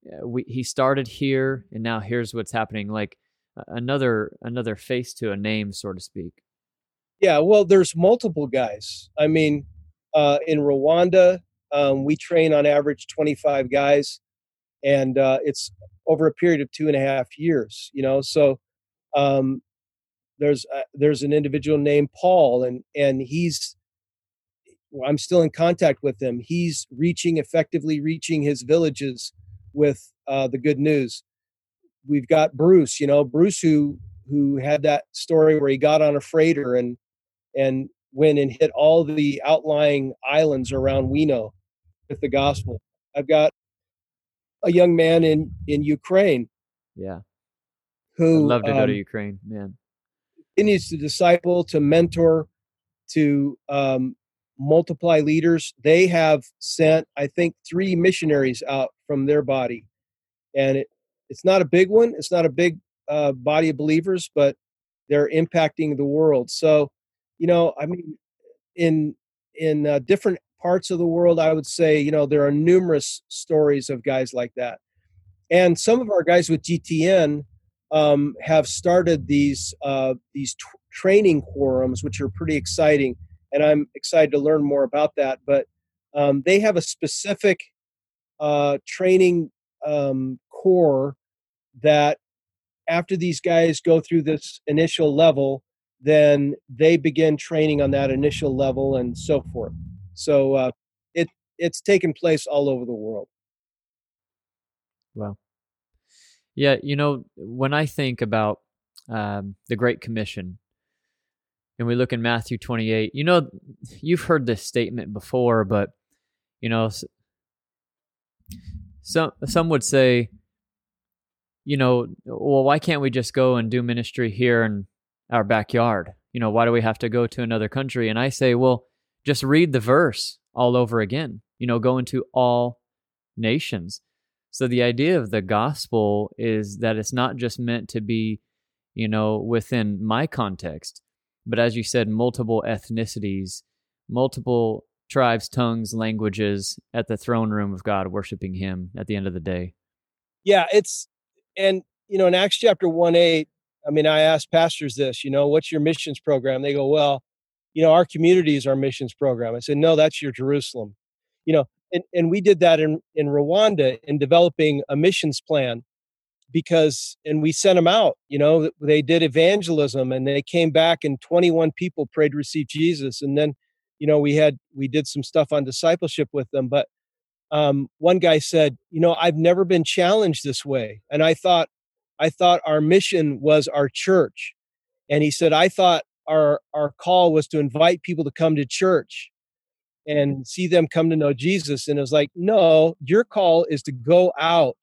uh, we, he started here and now here's what's happening like another another face to a name so to speak yeah well there's multiple guys i mean uh, in rwanda um, we train on average 25 guys and uh, it's over a period of two and a half years you know so um, there's uh, there's an individual named paul and and he's i'm still in contact with him. He's reaching effectively reaching his villages with uh, the good news. We've got bruce you know bruce who who had that story where he got on a freighter and and went and hit all the outlying islands around Weno with the gospel. I've got a young man in in Ukraine. Yeah. Who I'd love to um, go to um, Ukraine, man. It needs to disciple, to mentor, to um, multiply leaders. They have sent, I think, three missionaries out from their body, and it, it's not a big one. It's not a big uh, body of believers, but they're impacting the world. So, you know, I mean, in in uh, different parts of the world, I would say, you know, there are numerous stories of guys like that. And some of our guys with GTN um, have started these uh, these t- training quorums, which are pretty exciting, and I'm excited to learn more about that. But um, they have a specific uh, training um, core that, after these guys go through this initial level, then they begin training on that initial level and so forth. So uh, it it's taken place all over the world. Wow. Yeah, you know, when I think about um, the Great Commission, and we look in Matthew 28, you know, you've heard this statement before, but you know, some some would say, you know, well, why can't we just go and do ministry here in our backyard? You know, why do we have to go to another country? And I say, well, just read the verse all over again. You know, go into all nations. So the idea of the gospel is that it's not just meant to be, you know, within my context, but as you said, multiple ethnicities, multiple tribes, tongues, languages at the throne room of God, worshiping Him at the end of the day. Yeah, it's, and, you know, in Acts chapter 1 8, I mean, I asked pastors this, you know, what's your missions program? They go, well, you know, our community is our missions program. I said, no, that's your Jerusalem. You know, and, and we did that in, in Rwanda in developing a missions plan because, and we sent them out, you know, they did evangelism and they came back and 21 people prayed to receive Jesus. And then, you know, we had, we did some stuff on discipleship with them. But um, one guy said, you know, I've never been challenged this way. And I thought, I thought our mission was our church. And he said, I thought our our call was to invite people to come to church and see them come to know Jesus. And it was like, no, your call is to go out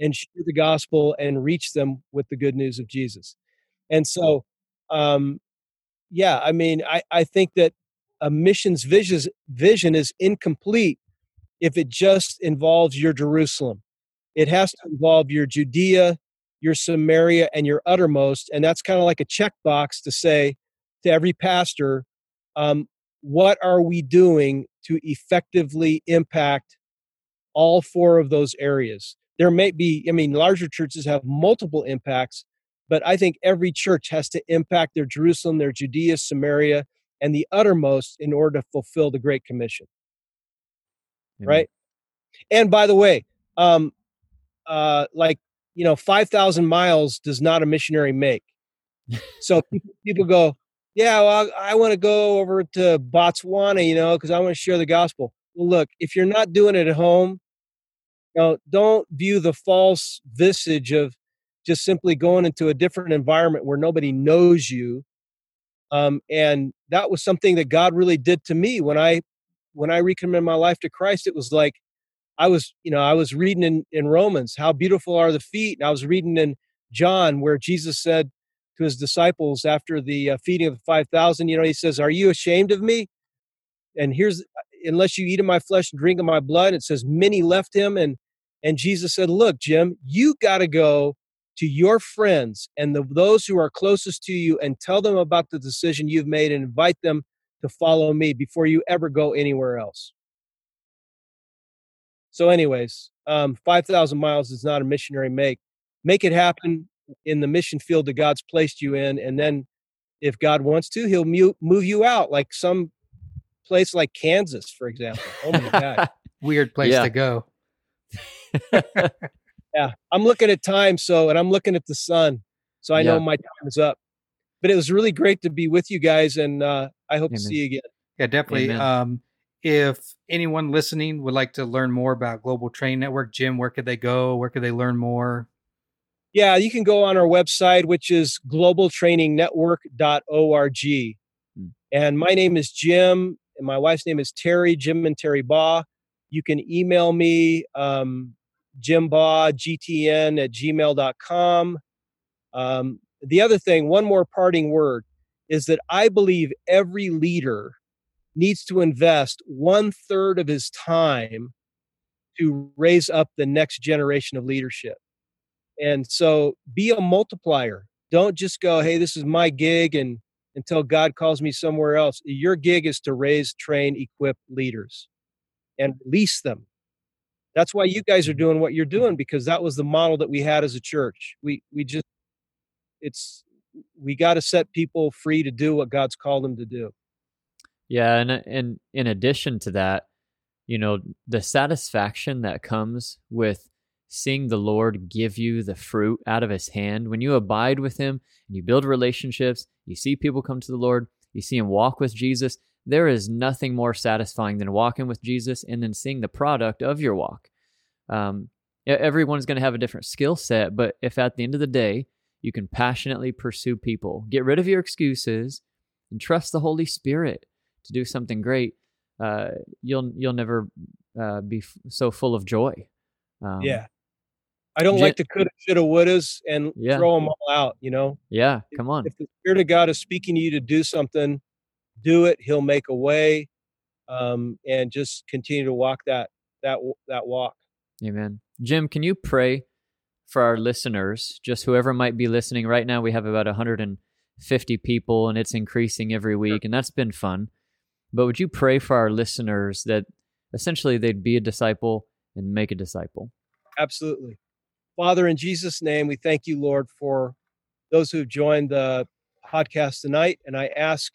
and share the gospel and reach them with the good news of Jesus. And so, um, yeah, I mean, I, I think that a missions vision, vision is incomplete if it just involves your Jerusalem. It has to involve your Judea, your Samaria, and your uttermost. And that's kind of like a checkbox to say, to every pastor um, what are we doing to effectively impact all four of those areas there may be i mean larger churches have multiple impacts but i think every church has to impact their jerusalem their judea samaria and the uttermost in order to fulfill the great commission Amen. right and by the way um uh like you know 5000 miles does not a missionary make so people go yeah, well, I, want to go over to Botswana, you know, because I want to share the gospel. Well, look, if you're not doing it at home, you know, don't view the false visage of just simply going into a different environment where nobody knows you. Um, and that was something that God really did to me when I when I recommitted my life to Christ. It was like I was, you know, I was reading in, in Romans, how beautiful are the feet. And I was reading in John where Jesus said, to his disciples after the uh, feeding of the 5,000. You know, he says, Are you ashamed of me? And here's, uh, unless you eat of my flesh and drink of my blood, it says, Many left him. And, and Jesus said, Look, Jim, you got to go to your friends and the, those who are closest to you and tell them about the decision you've made and invite them to follow me before you ever go anywhere else. So, anyways, um, 5,000 miles is not a missionary make. Make it happen in the mission field that God's placed you in. And then if God wants to, he'll move, move you out like some place like Kansas, for example. Oh my God. Weird place Yeah. to go. yeah. I'm looking at time. So, and I'm looking at the sun. So I know my time is up. But it was really great to be with you guys. And uh, I hope to see you again. Yeah, definitely. Amen. Um, if anyone listening would like to learn more about Global Training Network, Jim, where could they go? Where could they learn more? Yeah, you can go on our website, which is globaltrainingnetwork.org. Hmm. And my name is Jim, and my wife's name is Terry, Jim and Terry Baugh. You can email me, um, jimbaughgtn at gmail.com. Um, the other thing, one more parting word, is that I believe every leader needs to invest one third of his time to raise up the next generation of leadership. And so be a multiplier. Don't just go, hey, this is my gig and until God calls me somewhere else. Your gig is to raise, train, equip leaders and release them. That's why you guys are doing what you're doing because that was the model that we had as a church. We we just it's we got to set people free to do what God's called them to do. Yeah, and and in addition to that, you know, the satisfaction that comes with seeing the Lord give you the fruit out of his hand when you abide with him and you build relationships, you see people come to the Lord, you see him walk with Jesus, there is nothing more satisfying than walking with Jesus and then seeing the product of your walk. Um, everyone's going to have a different skill set, but if at the end of the day you can passionately pursue people, get rid of your excuses, and trust the Holy Spirit to do something great, uh, you'll you'll never uh, be f- so full of joy. Um, yeah. I don't like the coulda, shoulda, wouldas and Yeah. throw them all out, you know? yeah. Come on. if the spirit of god is speaking to you to do something do it he'll make a way um, and just continue to walk that that that walk Amen. Jim, can you pray for our listeners, just whoever might be listening right now? We have about 150 people and it's increasing every week, and that's been fun. But would you pray for our listeners that essentially they'd be a disciple and make a disciple? absolutely father in jesus name we thank you lord for those who've joined the podcast tonight and i ask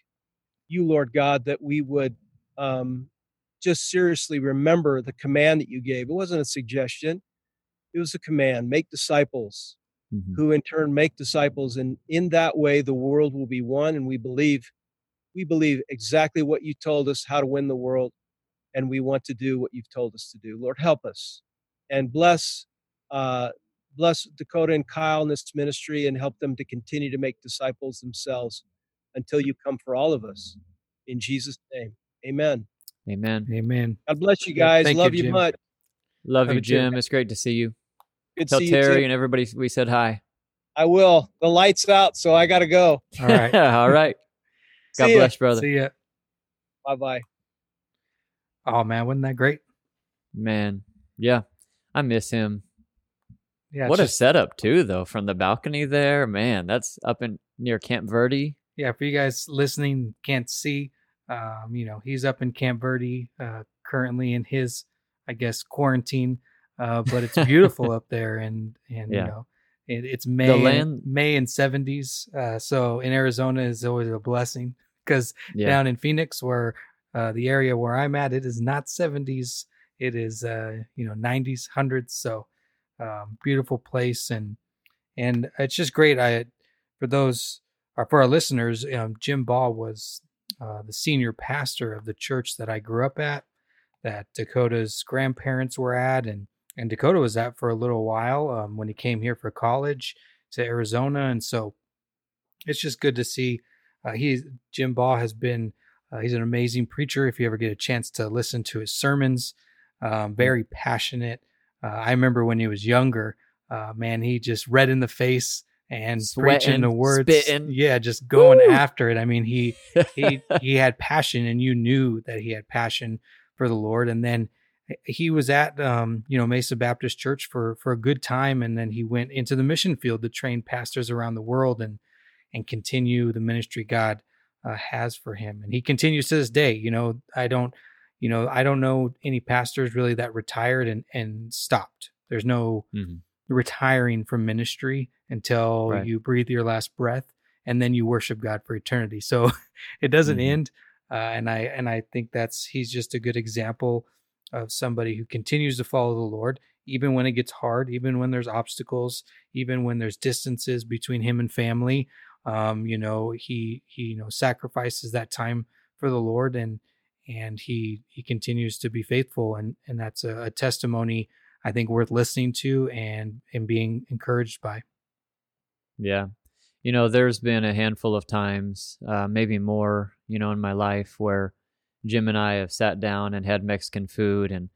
you lord god that we would um, just seriously remember the command that you gave it wasn't a suggestion it was a command make disciples Mhm. who in turn make disciples and in that way the world will be won and we believe we believe exactly what you told us how to win the world and we want to do what you've told us to do lord help us and bless uh, bless dakota and kyle in this ministry and help them to continue to make disciples themselves until you come for all of us in jesus name amen Amen. Amen. god bless you guys thank love you, Jim. much Love Love you, you. Jim. It's great to see you. good to Tell see you Tell Terry too. and everybody we said hi. i will the lights out so i gotta go All right. All right. God See ya. bless, brother. See ya. bye bye Oh man, wasn't that great? Man. Yeah. I miss him. Yeah. it's what a setup too though from the balcony there man that's up in near camp verde yeah, for you guys listening, can't see, um, you know, he's up in Camp Verde, uh, currently in his, I guess, quarantine. Uh, but it's beautiful up there, and and Yeah. you know, it, it's May, and- land- May and seventies. Uh, so in Arizona is always a blessing because yeah down in Phoenix, where uh, the area where I'm at, it is not seventies. It is uh, you know nineties, hundreds. So um, beautiful place, and and it's just great. I for those or for our listeners, um, Jim Baugh was uh, the senior pastor of the church that I grew up at, that Dakota's grandparents were at, and and Dakota was at for a little while um, when he came here for college to Arizona, and so it's just good to see. Uh, he Jim Baugh has been uh, he's an amazing preacher. If you ever get a chance to listen to his sermons, um, very passionate. Uh, I remember when he was younger, uh, man, he just red in the face and preaching the Sweating, words. spitting. Yeah, just going Woo! after it. I mean, he he he had passion, and you knew that he had passion for the Lord. And then he was at um, you know Mesa Baptist Church for for a good time, and then he went into the mission field to train pastors around the world and and continue the ministry God uh, has for him. And he continues to this day. You know, I don't, you know, I don't know any pastors really that retired and and stopped. There's no Mhm. retiring from ministry until Right. you breathe your last breath and then you worship God for eternity. So it doesn't Mhm. end. Uh, and I and I think that's he's just a good example of somebody who continues to follow the Lord even when it gets hard, even when there's obstacles, even when there's distances between him and family. Um, you know, he he you know sacrifices that time for the Lord and and he he continues to be faithful and and that's a, a testimony I think worth listening to and and being encouraged by. Yeah. You know, there's been a handful of times, uh, maybe more, you know, in my life where Jim and I have sat down and had Mexican food and,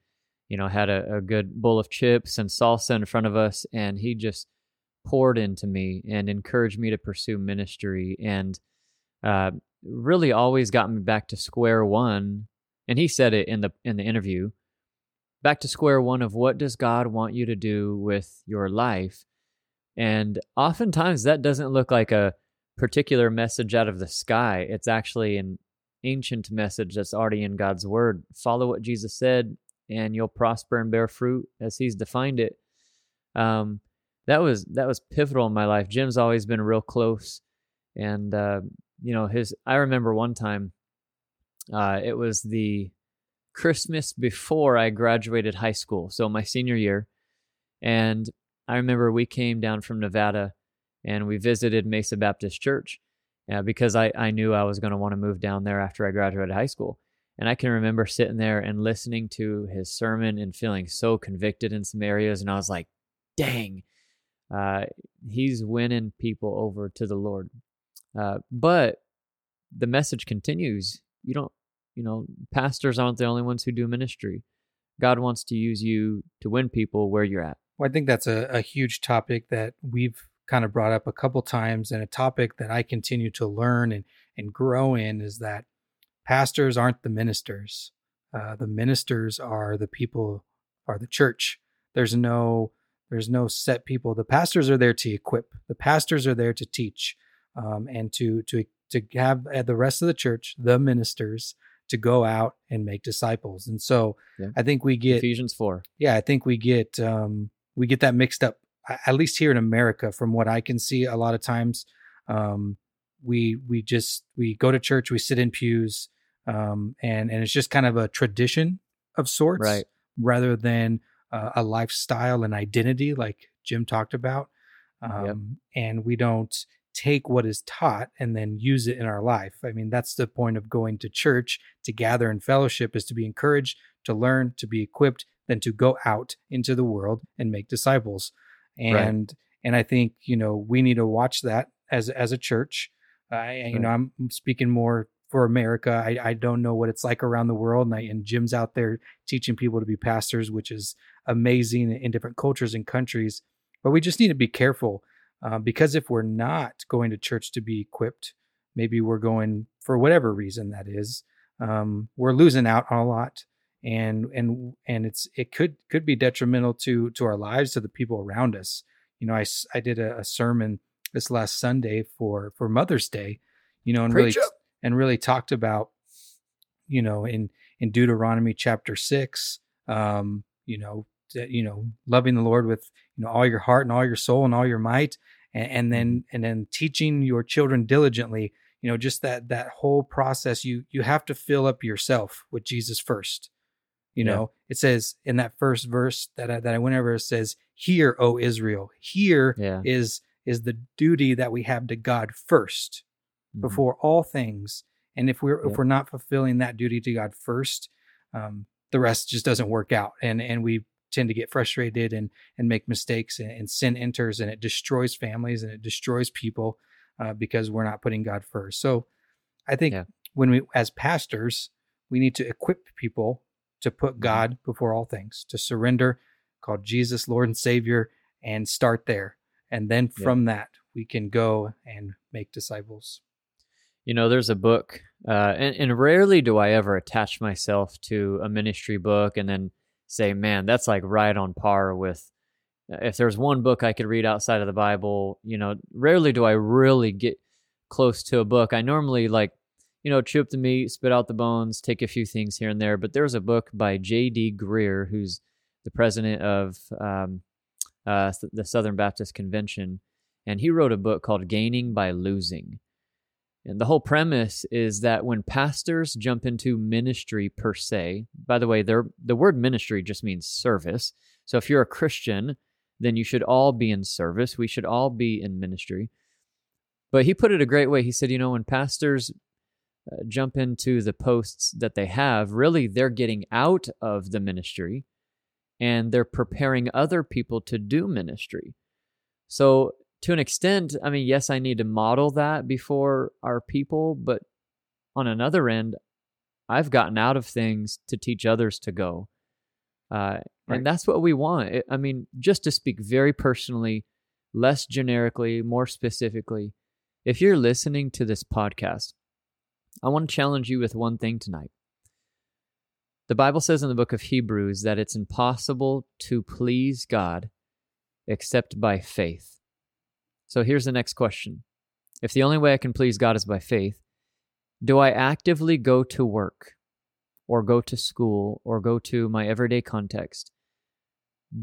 you know, had a, a good bowl of chips and salsa in front of us. And he just poured into me and encouraged me to pursue ministry and uh, really always got me back to square one. And he said it in the in the interview, back to square one of what does God want you to do with your life? And oftentimes that doesn't look like a particular message out of the sky. It's actually an ancient message that's already in God's word. Follow what Jesus said, and you'll prosper and bear fruit as He's defined it. Um, that was that was pivotal in my life. Jim's always been real close, and uh, you know his. I remember one time, uh, it was the Christmas before I graduated high school, so my senior year, and I remember we came down from Nevada and we visited Mesa Baptist Church uh, because I, I knew I was going to want to move down there after I graduated high school. And I can remember sitting there and listening to his sermon and feeling so convicted in some areas. And I was like, dang, uh, he's winning people over to the Lord. Uh, but the message continues. You don't, you know, pastors aren't the only ones who do ministry. God wants to use you to win people where you're at. Well, I think that's a, a huge topic that we've kind of brought up a couple times, and a topic that I continue to learn and, and grow in is that pastors aren't the ministers. Uh, the ministers are the people, are the church. There's no there's no set people. The pastors are there to equip. The pastors are there to teach, um, and to to to have uh, the rest of the church, the ministers, to go out and make disciples. And so Yeah. I think we get Ephesians 4. yeah, I think we get um, we get that mixed up. At least here in America, from what I can see, a lot of times um, we we just we go to church, we sit in pews, um, and and it's just kind of a tradition of sorts, Right. rather than uh, a lifestyle and identity, like Jim talked about. Um, Yep. And we don't take what is taught and then use it in our life. I mean, that's the point of going to church to gather in fellowship is to be encouraged, to learn, to be equipped, then to go out into the world and make disciples. And and I think you know we need to watch that as as a church. I you know I'm speaking more for America. I, I don't know what it's like around the world, and, I, and Jim's out there teaching people to be pastors, which is amazing in different cultures and countries. But we just need to be careful uh, because if we're not going to church to be equipped, maybe we're going for whatever reason that is, um, we're losing out on a lot, and and and it's it could could be detrimental to to our lives to the people around us. You know, I I did a, a sermon this last Sunday for for Mother's Day, you know, and Preach really up. and really talked about, you know, in in Deuteronomy chapter six, um, you know, that, you know, loving the Lord with you know all your heart and all your soul and all your might, and, and then and then teaching your children diligently. You know, just that that whole process. You you have to fill up yourself with Jesus first. You Yeah. know, it says in that first verse that I, that I went over. It says, "Hear, O Israel, hear Yeah. is is the duty that we have to God 1st Mhm. before all things. And if we're Yep. if we're not fulfilling that duty to God first, um, the rest just doesn't work out, and and we tend to get frustrated and and make mistakes, and, and sin enters, and it destroys families and it destroys people uh, because we're not putting God first. So, I think Yeah. when we as pastors, we need to equip people to put Mhm. God before all things, to surrender, call Jesus Lord and Savior, and start there. And then Yeah. from that, we can go and make disciples. You know, there's a book, uh, and, and rarely do I ever attach myself to a ministry book and then say, man, that's like right on par with. uh, If there's one book I could read outside of the Bible, you know, rarely do I really get close to a book. I normally like, you know, chew up the meat, spit out the bones, take a few things here and there. But there's a book by J.D. Greear, who's the president of um, uh, the Southern Baptist Convention, and he wrote a book called Gaining by Losing. And the whole premise is that when pastors jump into ministry per se, by the way, the word ministry just means service. So if you're a Christian, then you should all be in service. We should all be in ministry. But he put it a great way. He said, you know, when pastors uh, jump into the posts that they have, really they're getting out of the ministry and they're preparing other people to do ministry. So, to an extent, I mean, yes, I need to model that before our people, but on another end, I've gotten out of things to teach others to go. Uh, right. And that's what we want. I mean, just to speak very personally, less generically, more specifically, if you're listening to this podcast, I want to challenge you with one thing tonight. The Bible says in the book of Hebrews that it's impossible to please God except by faith. So here's the next question If the only way I can please God is by faith, do I actively go to work or go to school or go to my everyday context?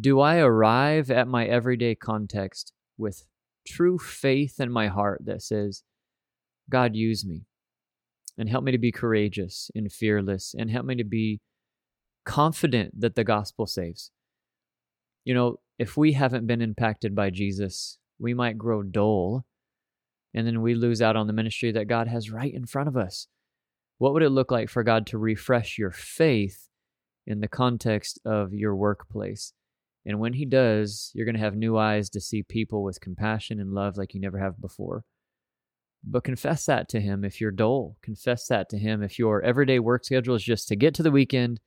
Do I arrive at my everyday context with true faith in my heart that says, God, use me and help me to be courageous and fearless and help me to be confident that the gospel saves. You know, if we haven't been impacted by Jesus, we might grow dull and then we lose out on the ministry that God has right in front of us. What would it look like for God to refresh your faith in the context of your workplace? And when He does, you're going to have new eyes to see people with compassion and love like you never have before. But confess that to Him if you're dull. Confess that to Him if your everyday work schedule is just to get to the weekend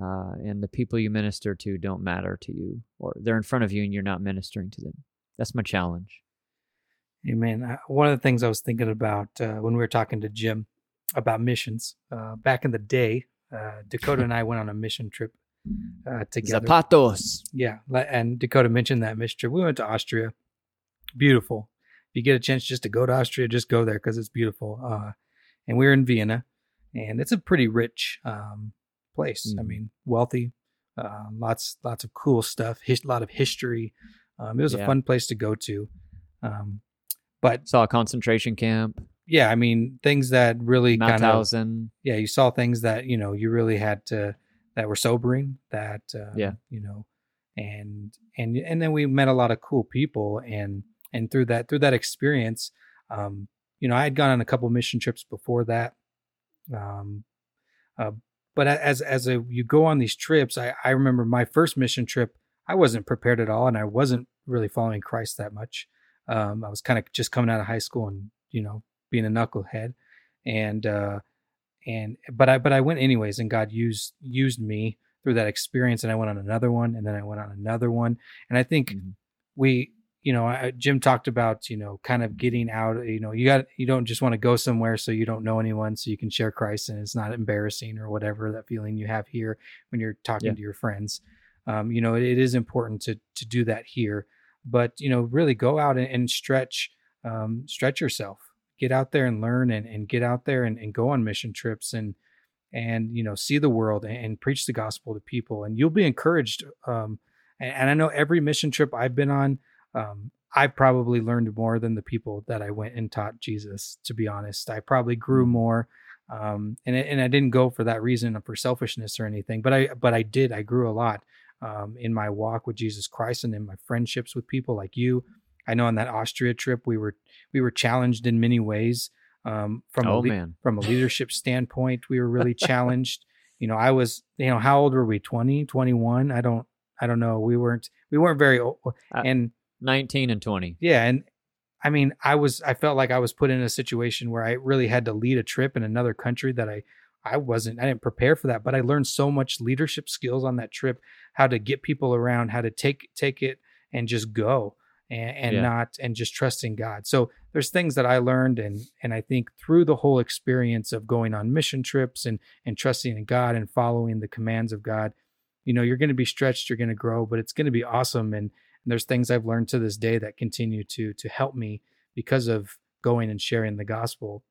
uh, and the people you minister to don't matter to you, or they're in front of you and you're not ministering to them. That's my challenge. Amen. Uh, one of the things I was thinking about uh, when we were talking to Jim about missions uh, back in the day, uh, Dakota and I went on a mission trip uh, together. Zapatos. Yeah, and Dakota mentioned that mission trip. We went to Austria. Beautiful. If you get a chance just to go to Austria, just go there because it's beautiful. Uh, and we were in Vienna, and it's a pretty rich um, place. Mm. I mean, wealthy, uh, lots lots of cool stuff, a lot of history. Um, it was yeah. a fun place to go to. Um, but saw a concentration camp. Yeah, I mean things that really kind of yeah, you saw things that you know you really had to that were sobering. That uh, yeah, you know, and and and then we met a lot of cool people and and through that through that experience, um, you know, I had gone on a couple mission trips before that. Um, uh, but as as a, you go on these trips, I, I remember my first mission trip. I wasn't prepared at all, and I wasn't really following Christ that much. Um, I was kind of just coming out of high school and you know being a knucklehead, and uh, and but I but I went anyways, and God used used me through that experience, and I went on another one, and then I went on another one, and I think mm-hmm. we you know, I, Jim talked about, you know, kind of getting out, you know, you got, you don't just want to go somewhere so you don't know anyone so you can share Christ and it's not embarrassing or whatever that feeling you have here when you're talking yeah. to your friends. Um, you know, it, it is important to, to do that here, but, you know, really go out and, and stretch, um, stretch yourself, get out there and learn and, and get out there and, and go on mission trips and, and, you know, see the world and, and preach the gospel to people and you'll be encouraged. Um, and, and I know every mission trip I've been on, um, I probably learned more than the people that I went and taught Jesus. To be honest, I probably grew mm. more, um, and and I didn't go for that reason for selfishness or anything. But I but I did. I grew a lot um, in my walk with Jesus Christ and in my friendships with people like you. I know on that Austria trip we were we were challenged in many ways. Um, from oh, a le- from a leadership standpoint, we were really challenged. You know, I was you know how old were we? 20, 21? I don't I don't know. We weren't we weren't very old, and 19 and 20. Yeah, and I mean, I was I felt like I was put in a situation where I really had to lead a trip in another country that I I wasn't I didn't prepare for that, but I learned so much leadership skills on that trip, how to get people around, how to take take it and just go and, and yeah. not and just trusting God. So there's things that I learned and and I think through the whole experience of going on mission trips and and trusting in God and following the commands of God, you know, you're going to be stretched, you're going to grow, but it's going to be awesome and and there's things I've learned to this day that continue to to help me because of going and sharing the gospel.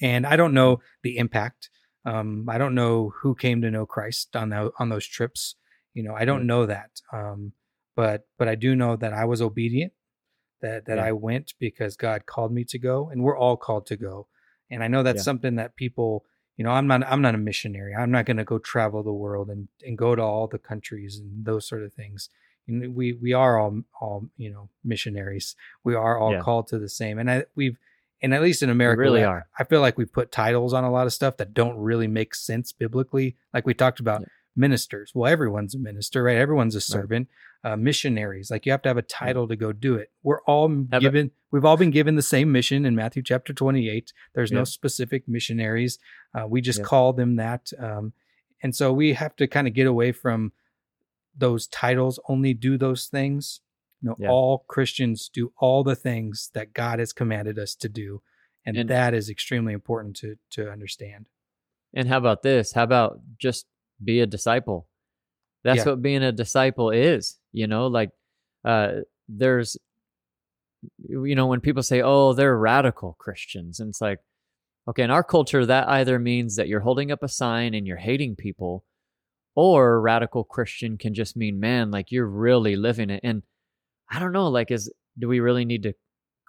and I don't know the impact. Um, I don't know who came to know Christ on the, on those trips. You know, I don't Right. know that. Um, but but I do know that I was obedient. That that Yeah. I went because God called me to go, and we're all called to go. And I know that's Yeah. something that people, you know, I'm not I'm not a missionary. I'm not going to go travel the world and and go to all the countries and those sort of things. Know, we we are all all you know missionaries. We are all Yeah. called to the same. And I we've and at least in America, really I- are. I feel like we put titles on a lot of stuff that don't really make sense biblically. Like we talked about Yeah. ministers. Well, everyone's a minister, right? Everyone's a servant. Uh, missionaries, like you have to have a title to go do it. We're all about- given. We've all been given the same mission in Matthew chapter twenty-eight. There's no specific missionaries. Uh, we just call them that, um, and so we have to kind of get away from those titles. Only do those things. Know, Yeah. all Christians do all the things that God has commanded us to do, and, And- that is extremely important to to understand. And how about this? How about just be a disciple? That's Yeah. what being a disciple is, you know, like uh there's you know when people say, "Oh, they're radical Christians." And it's like okay, in our culture that either means that you're holding up a sign and you're hating people or radical Christian can just mean, man, like you're really living it. And I don't know, like is do we really need to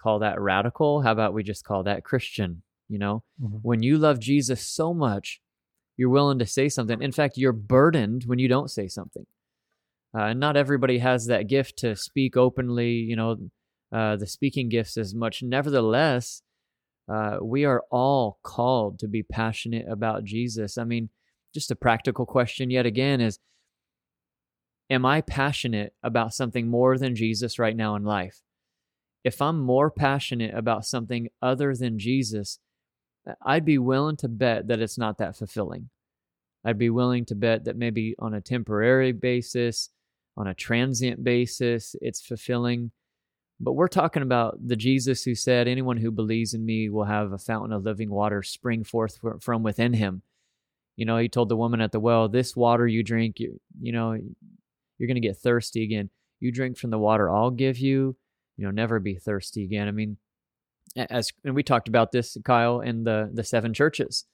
call that radical? How about we just call that Christian, you know? when you love Jesus so much, you're willing to say something. In fact, you're burdened when you don't say something. Uh, and not everybody has that gift to speak openly, you know, uh, the speaking gifts as much. Nevertheless, uh, we are all called to be passionate about Jesus. I mean, just a practical question yet again is Am I passionate about something more than Jesus right now in life? If I'm more passionate about something other than Jesus, I'd be willing to bet that it's not that fulfilling. I'd be willing to bet that maybe on a temporary basis, on a transient basis, it's fulfilling. But we're talking about the Jesus who said, Anyone who believes in me will have a fountain of living water spring forth from within him. You know, he told the woman at the well, This water you drink, you, you know, you're going to get thirsty again. You drink from the water I'll give you, you know, never be thirsty again. I mean, as and we talked about this kyle in the the seven churches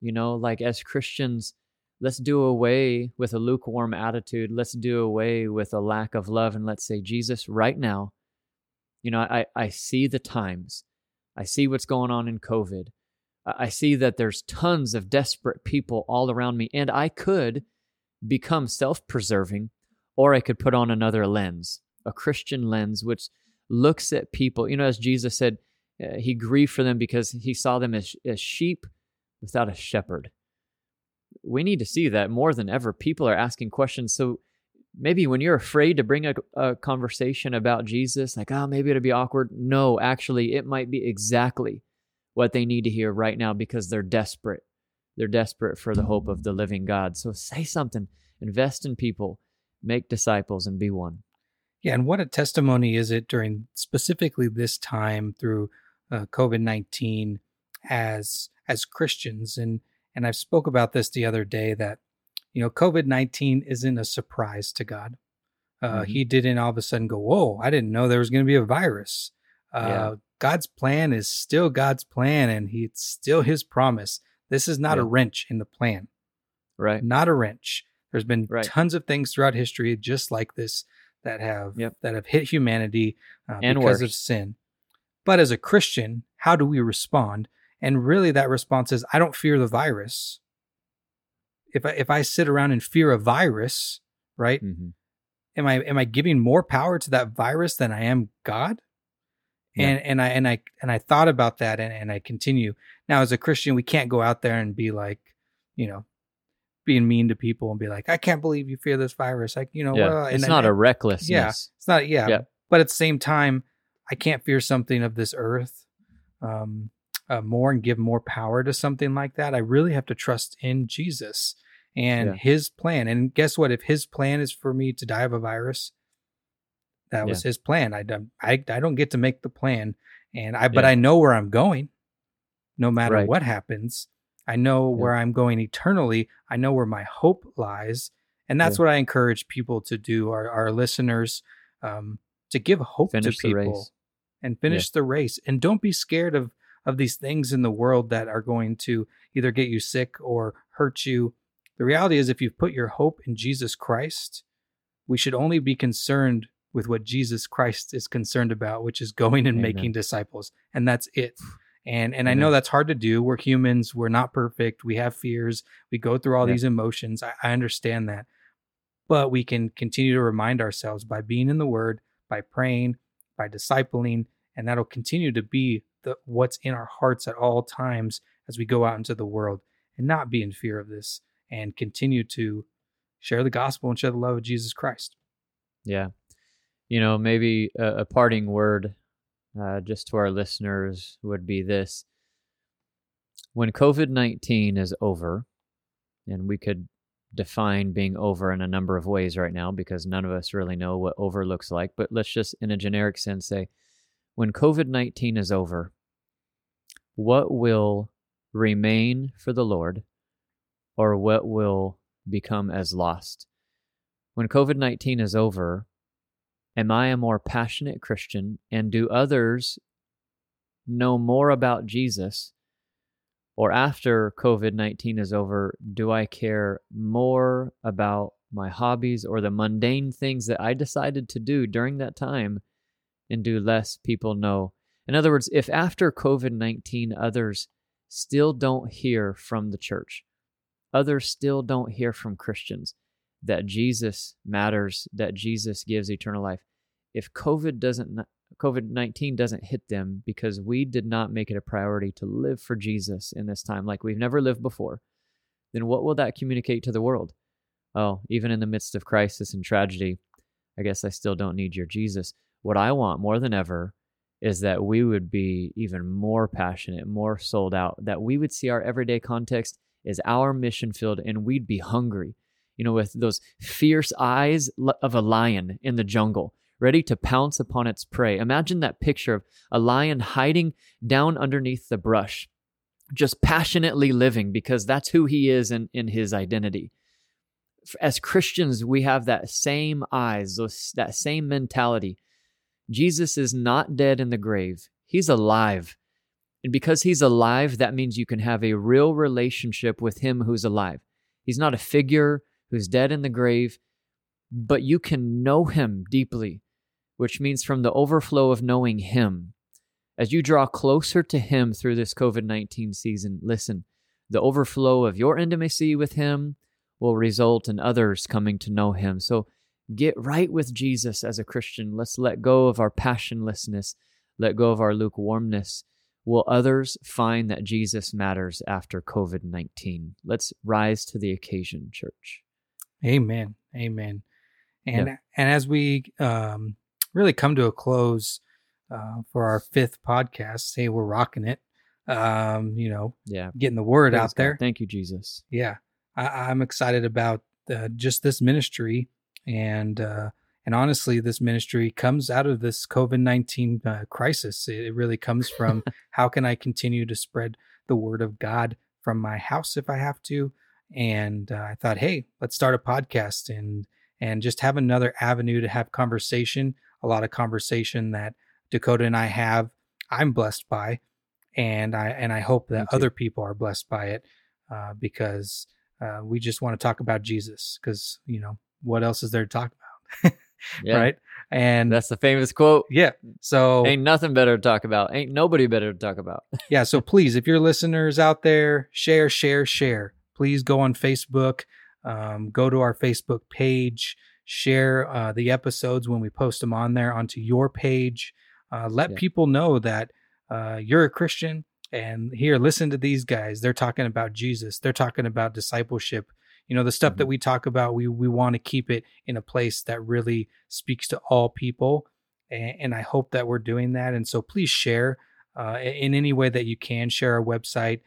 you know like as christians let's do away with a lukewarm attitude let's do away with a lack of love and let's say jesus right now you know i i see the times i see what's going on in covid i see that there's tons of desperate people all around me and i could become self-preserving or i could put on another lens a christian lens which looks at people you know as jesus said uh, he grieved for them because he saw them as, as sheep without a shepherd. We need to see that more than ever. People are asking questions. So maybe when you're afraid to bring a, a conversation about Jesus, like, oh, maybe it'll be awkward. No, actually, it might be exactly what they need to hear right now because they're desperate. They're desperate for the hope of the living God. So say something, invest in people, make disciples, and be one. Yeah, and what a testimony is it during specifically this time through uh, COVID nineteen as as Christians, and and I've spoke about this the other day that you know COVID nineteen isn't a surprise to God. Uh, Mhm. He didn't all of a sudden go, "Whoa, I didn't know there was going to be a virus." Uh, Yeah. God's plan is still God's plan, and He it's still His promise. This is not a wrench in the plan Right? not a wrench. There's been Right. tons of things throughout history just like this that have Yep. that have hit humanity uh, And because of worse. sin. But as a Christian, how do we respond? And really, that response is, I don't fear the virus. If I, if I sit around and fear a virus, right? hmm Am I am I giving more power to that virus than I am God? Yeah. And and I and I and I thought about that and, and I continue. Now as a Christian, we can't go out there and be like, you know, being mean to people and be like, I can't believe you fear this virus. Like, you know, Yeah. well, it's not a recklessness. it's not yeah, Yeah. But at the same time, I can't fear something of this earth um uh, more and give more power to something like that. I really have to trust in Jesus and Yeah. his plan. And guess what? If his plan is for me to die of a virus, that was his plan. I don't I, I don't get to make the plan. And I but Yeah. I know where I'm going no matter Right. what happens. I know Yeah. where I'm going eternally. I know where my hope lies. And that's what I encourage people to do, our, our listeners, um, to give hope Finish to people and finish the race. And don't be scared of of these things in the world that are going to either get you sick or hurt you. The reality is, if you've put your hope in Jesus Christ, we should only be concerned with what Jesus Christ is concerned about, which is going and Amen. making disciples. And that's it. And and I know that's hard to do. We're humans, we're not perfect. We have fears. We go through all Yeah. these emotions. I, I understand that. But we can continue to remind ourselves by being in the word, by praying, by discipling, and that'll continue to be the what's in our hearts at all times as we go out into the world and not be in fear of this and continue to share the gospel and share the love of Jesus Christ. Yeah. You know, maybe a, a parting word uh, just to our listeners would be this. When COVID 19 is over, and we could define being over in a number of ways right now because none of us really know what over looks like, but let's just, in a generic sense, say when COVID 19 is over, what will remain for the Lord or what will become as lost? When COVID 19 is over, am I a more passionate Christian and do others know more about Jesus? Or after COVID 19 is over, do I care more about my hobbies or the mundane things that I decided to do during that time and do less people know? In other words, if after COVID 19 others still don't hear from the church, others still don't hear from Christians that Jesus matters, that Jesus gives eternal life. If COVID doesn't COVID 19 doesn't hit them because we did not make it a priority to live for Jesus in this time like we've never lived before, then what will that communicate to the world? Oh, even in the midst of crisis and tragedy, I guess I still don't need your Jesus. What I want more than ever is that we would be even more passionate, more sold out, that we would see our everyday context as our mission field and we'd be hungry, you know, with those fierce eyes of a lion in the jungle ready to pounce upon its prey. Imagine that picture of a lion hiding down underneath the brush, just passionately living because that's who he is in, in his identity. As Christians, we have that same eyes, those, that same mentality. Jesus is not dead in the grave, he's alive. And because he's alive, that means you can have a real relationship with him who's alive. He's not a figure who's dead in the grave, but you can know him deeply which means from the overflow of knowing Him. As you draw closer to Him through this COVID 19 season, listen, the overflow of your intimacy with Him will result in others coming to know Him. So get right with Jesus as a Christian. Let's let go of our passionlessness, let go of our lukewarmness. Will others find that Jesus matters after COVID 19? Let's rise to the occasion, church. Amen. Amen. And and as we um, really come to a close uh, for our fifth podcast. Hey, we're rocking it. Um, you know, Yeah. getting the word Praise out there. God. Thank you, Jesus. Yeah, I, I'm excited about uh, just this ministry, and uh, and honestly, this ministry comes out of this COVID nineteen uh, crisis. It, it really comes from how can I continue to spread the word of God from my house if I have to. And uh, I thought, hey, let's start a podcast and and just have another avenue to have conversation. A lot of conversation that Dakota and I have, I'm blessed by, and I and I hope that other people are blessed by it uh, because uh, we just want to talk about Jesus. Because you know what else is there to talk about, Yeah. right? And That's the famous quote. yeah, so Ain't nothing better to talk about. Ain't nobody better to talk about. yeah so please if you're listeners out there share share share please go on facebook um, go to our facebook page share uh, the episodes when we post them on there onto your page. Uh, let Yeah. people know that uh, you're a christian and here listen to these guys. They're talking about jesus. They're talking about discipleship. You know the stuff that we talk about we we want to keep it in a place that really speaks to all people and, and i hope that we're doing that. And so please share uh, in any way that you can. Share our website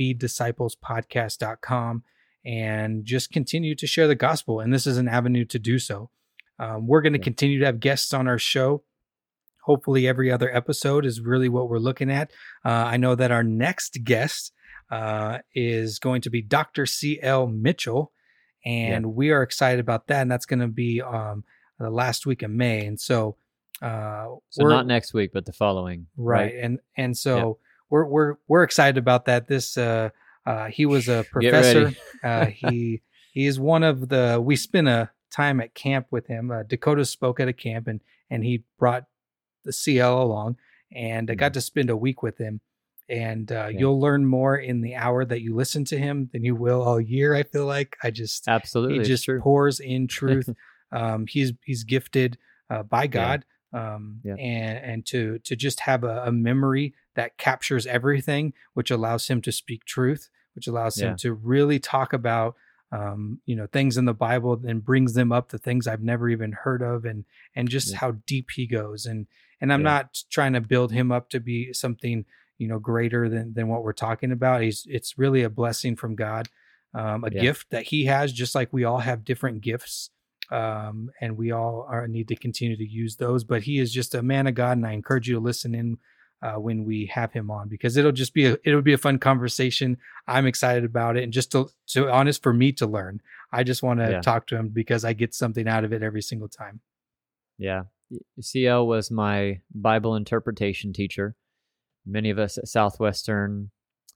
www.bedisciplespodcast.com and just continue to share the gospel. And this is an avenue to do so. Um, we're going to continue to have guests on our show. Hopefully every other episode is really what we're looking at. Uh, i know that our next guest uh, is going to be dr cl mitchell and we are excited about that and that's going to be um, the last week of may. And so Uh, So not next week, but the following. right, and and so we're we're we're excited about that. This uh, uh, he was a professor. uh, he he is one of the. We spent a time at camp with him. Uh, Dakota spoke at a camp, and and he brought the CL along, and I got to spend a week with him. And uh, Mm-hmm. Yeah. you'll learn more in the hour that you listen to him than you will all year. I feel like I just Absolutely. he just pours in truth. um, he's he's gifted uh, by Yeah. Um, Yeah. and and to to just have a, a memory that captures everything, which allows him to speak truth, which allows Yeah. him to really talk about um, you know things in the Bible and brings them up the things I've never even heard of, and and just Yeah. how deep he goes. And and I'm not trying to build him up to be something you know greater than than what we're talking about. He's it's really a blessing from God um, a gift that he has, just like we all have different gifts, um, and we all are need to continue to use those. But he is just a man of God, and I encourage you to listen in uh, when we have him on because it'll just be a it'll be a fun conversation. I'm excited about it, and just to to honest for me to learn, I just want to Yeah. talk to him because I get something out of it every single time. Yeah. CL was my Bible interpretation teacher. Many of us at Southwestern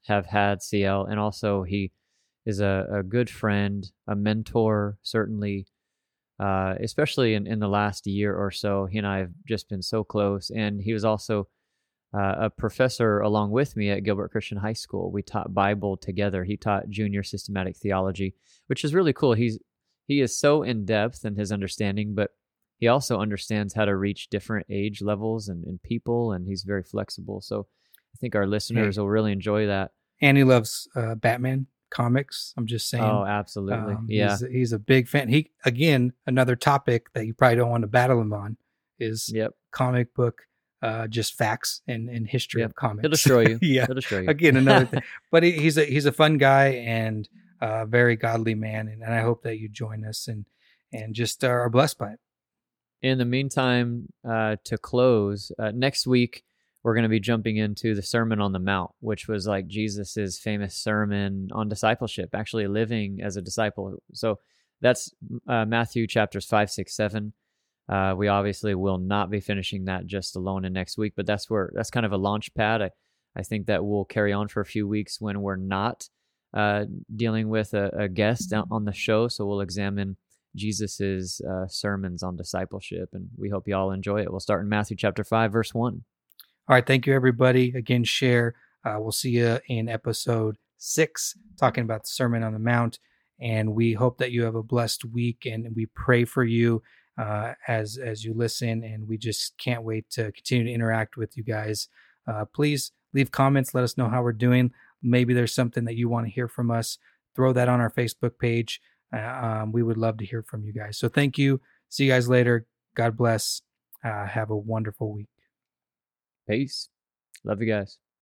have had CL, and also he is a, a good friend, a mentor, certainly, uh, especially in, in the last year or so. He and I have just been so close. And he was also uh, a professor along with me at Gilbert Christian High School. We taught Bible together. He taught junior systematic theology, which is really cool. He's he is so in depth in his understanding, but he also understands how to reach different age levels and, and people, and he's very flexible. So I think our listeners will really enjoy that. And he loves uh, Batman comics. I'm just saying. Oh, absolutely. Um, yeah. he's, he's a big fan. He again another topic that you probably don't want to battle him on is Yep. comic book, uh, just facts and, and history Yep. of comics. He'll destroy you. yeah, He'll destroy you. again another thing. But he, he's a he's a fun guy and a very godly man, and, and I hope that you join us and and just are blessed by it. In the meantime, uh, to close, uh, next week we're going to be jumping into the Sermon on the Mount, which was like Jesus's famous sermon on discipleship, actually living as a disciple. So that's uh, Matthew chapters five, six, seven. Uh, we obviously will not be finishing that just alone in next week, but that's where that's kind of a launch pad. I, I think that we'll carry on for a few weeks when we're not uh, dealing with a, a guest on- on the show. So we'll examine Jesus's uh, sermons on discipleship, and we hope you all enjoy it. We'll start in Matthew chapter five, verse one. All right, thank you everybody. Again, share. Uh, we'll see you in episode six, talking about the Sermon on the Mount. And we hope that you have a blessed week, and we pray for you uh, as as you listen. And we just can't wait to continue to interact with you guys. Uh, please leave comments. Let us know how we're doing. Maybe there's something that you want to hear from us. Throw that on our Facebook page. Uh, um, we would love to hear from you guys. So thank you. See you guys later. God bless. Uh, have a wonderful week. Peace. Love you guys.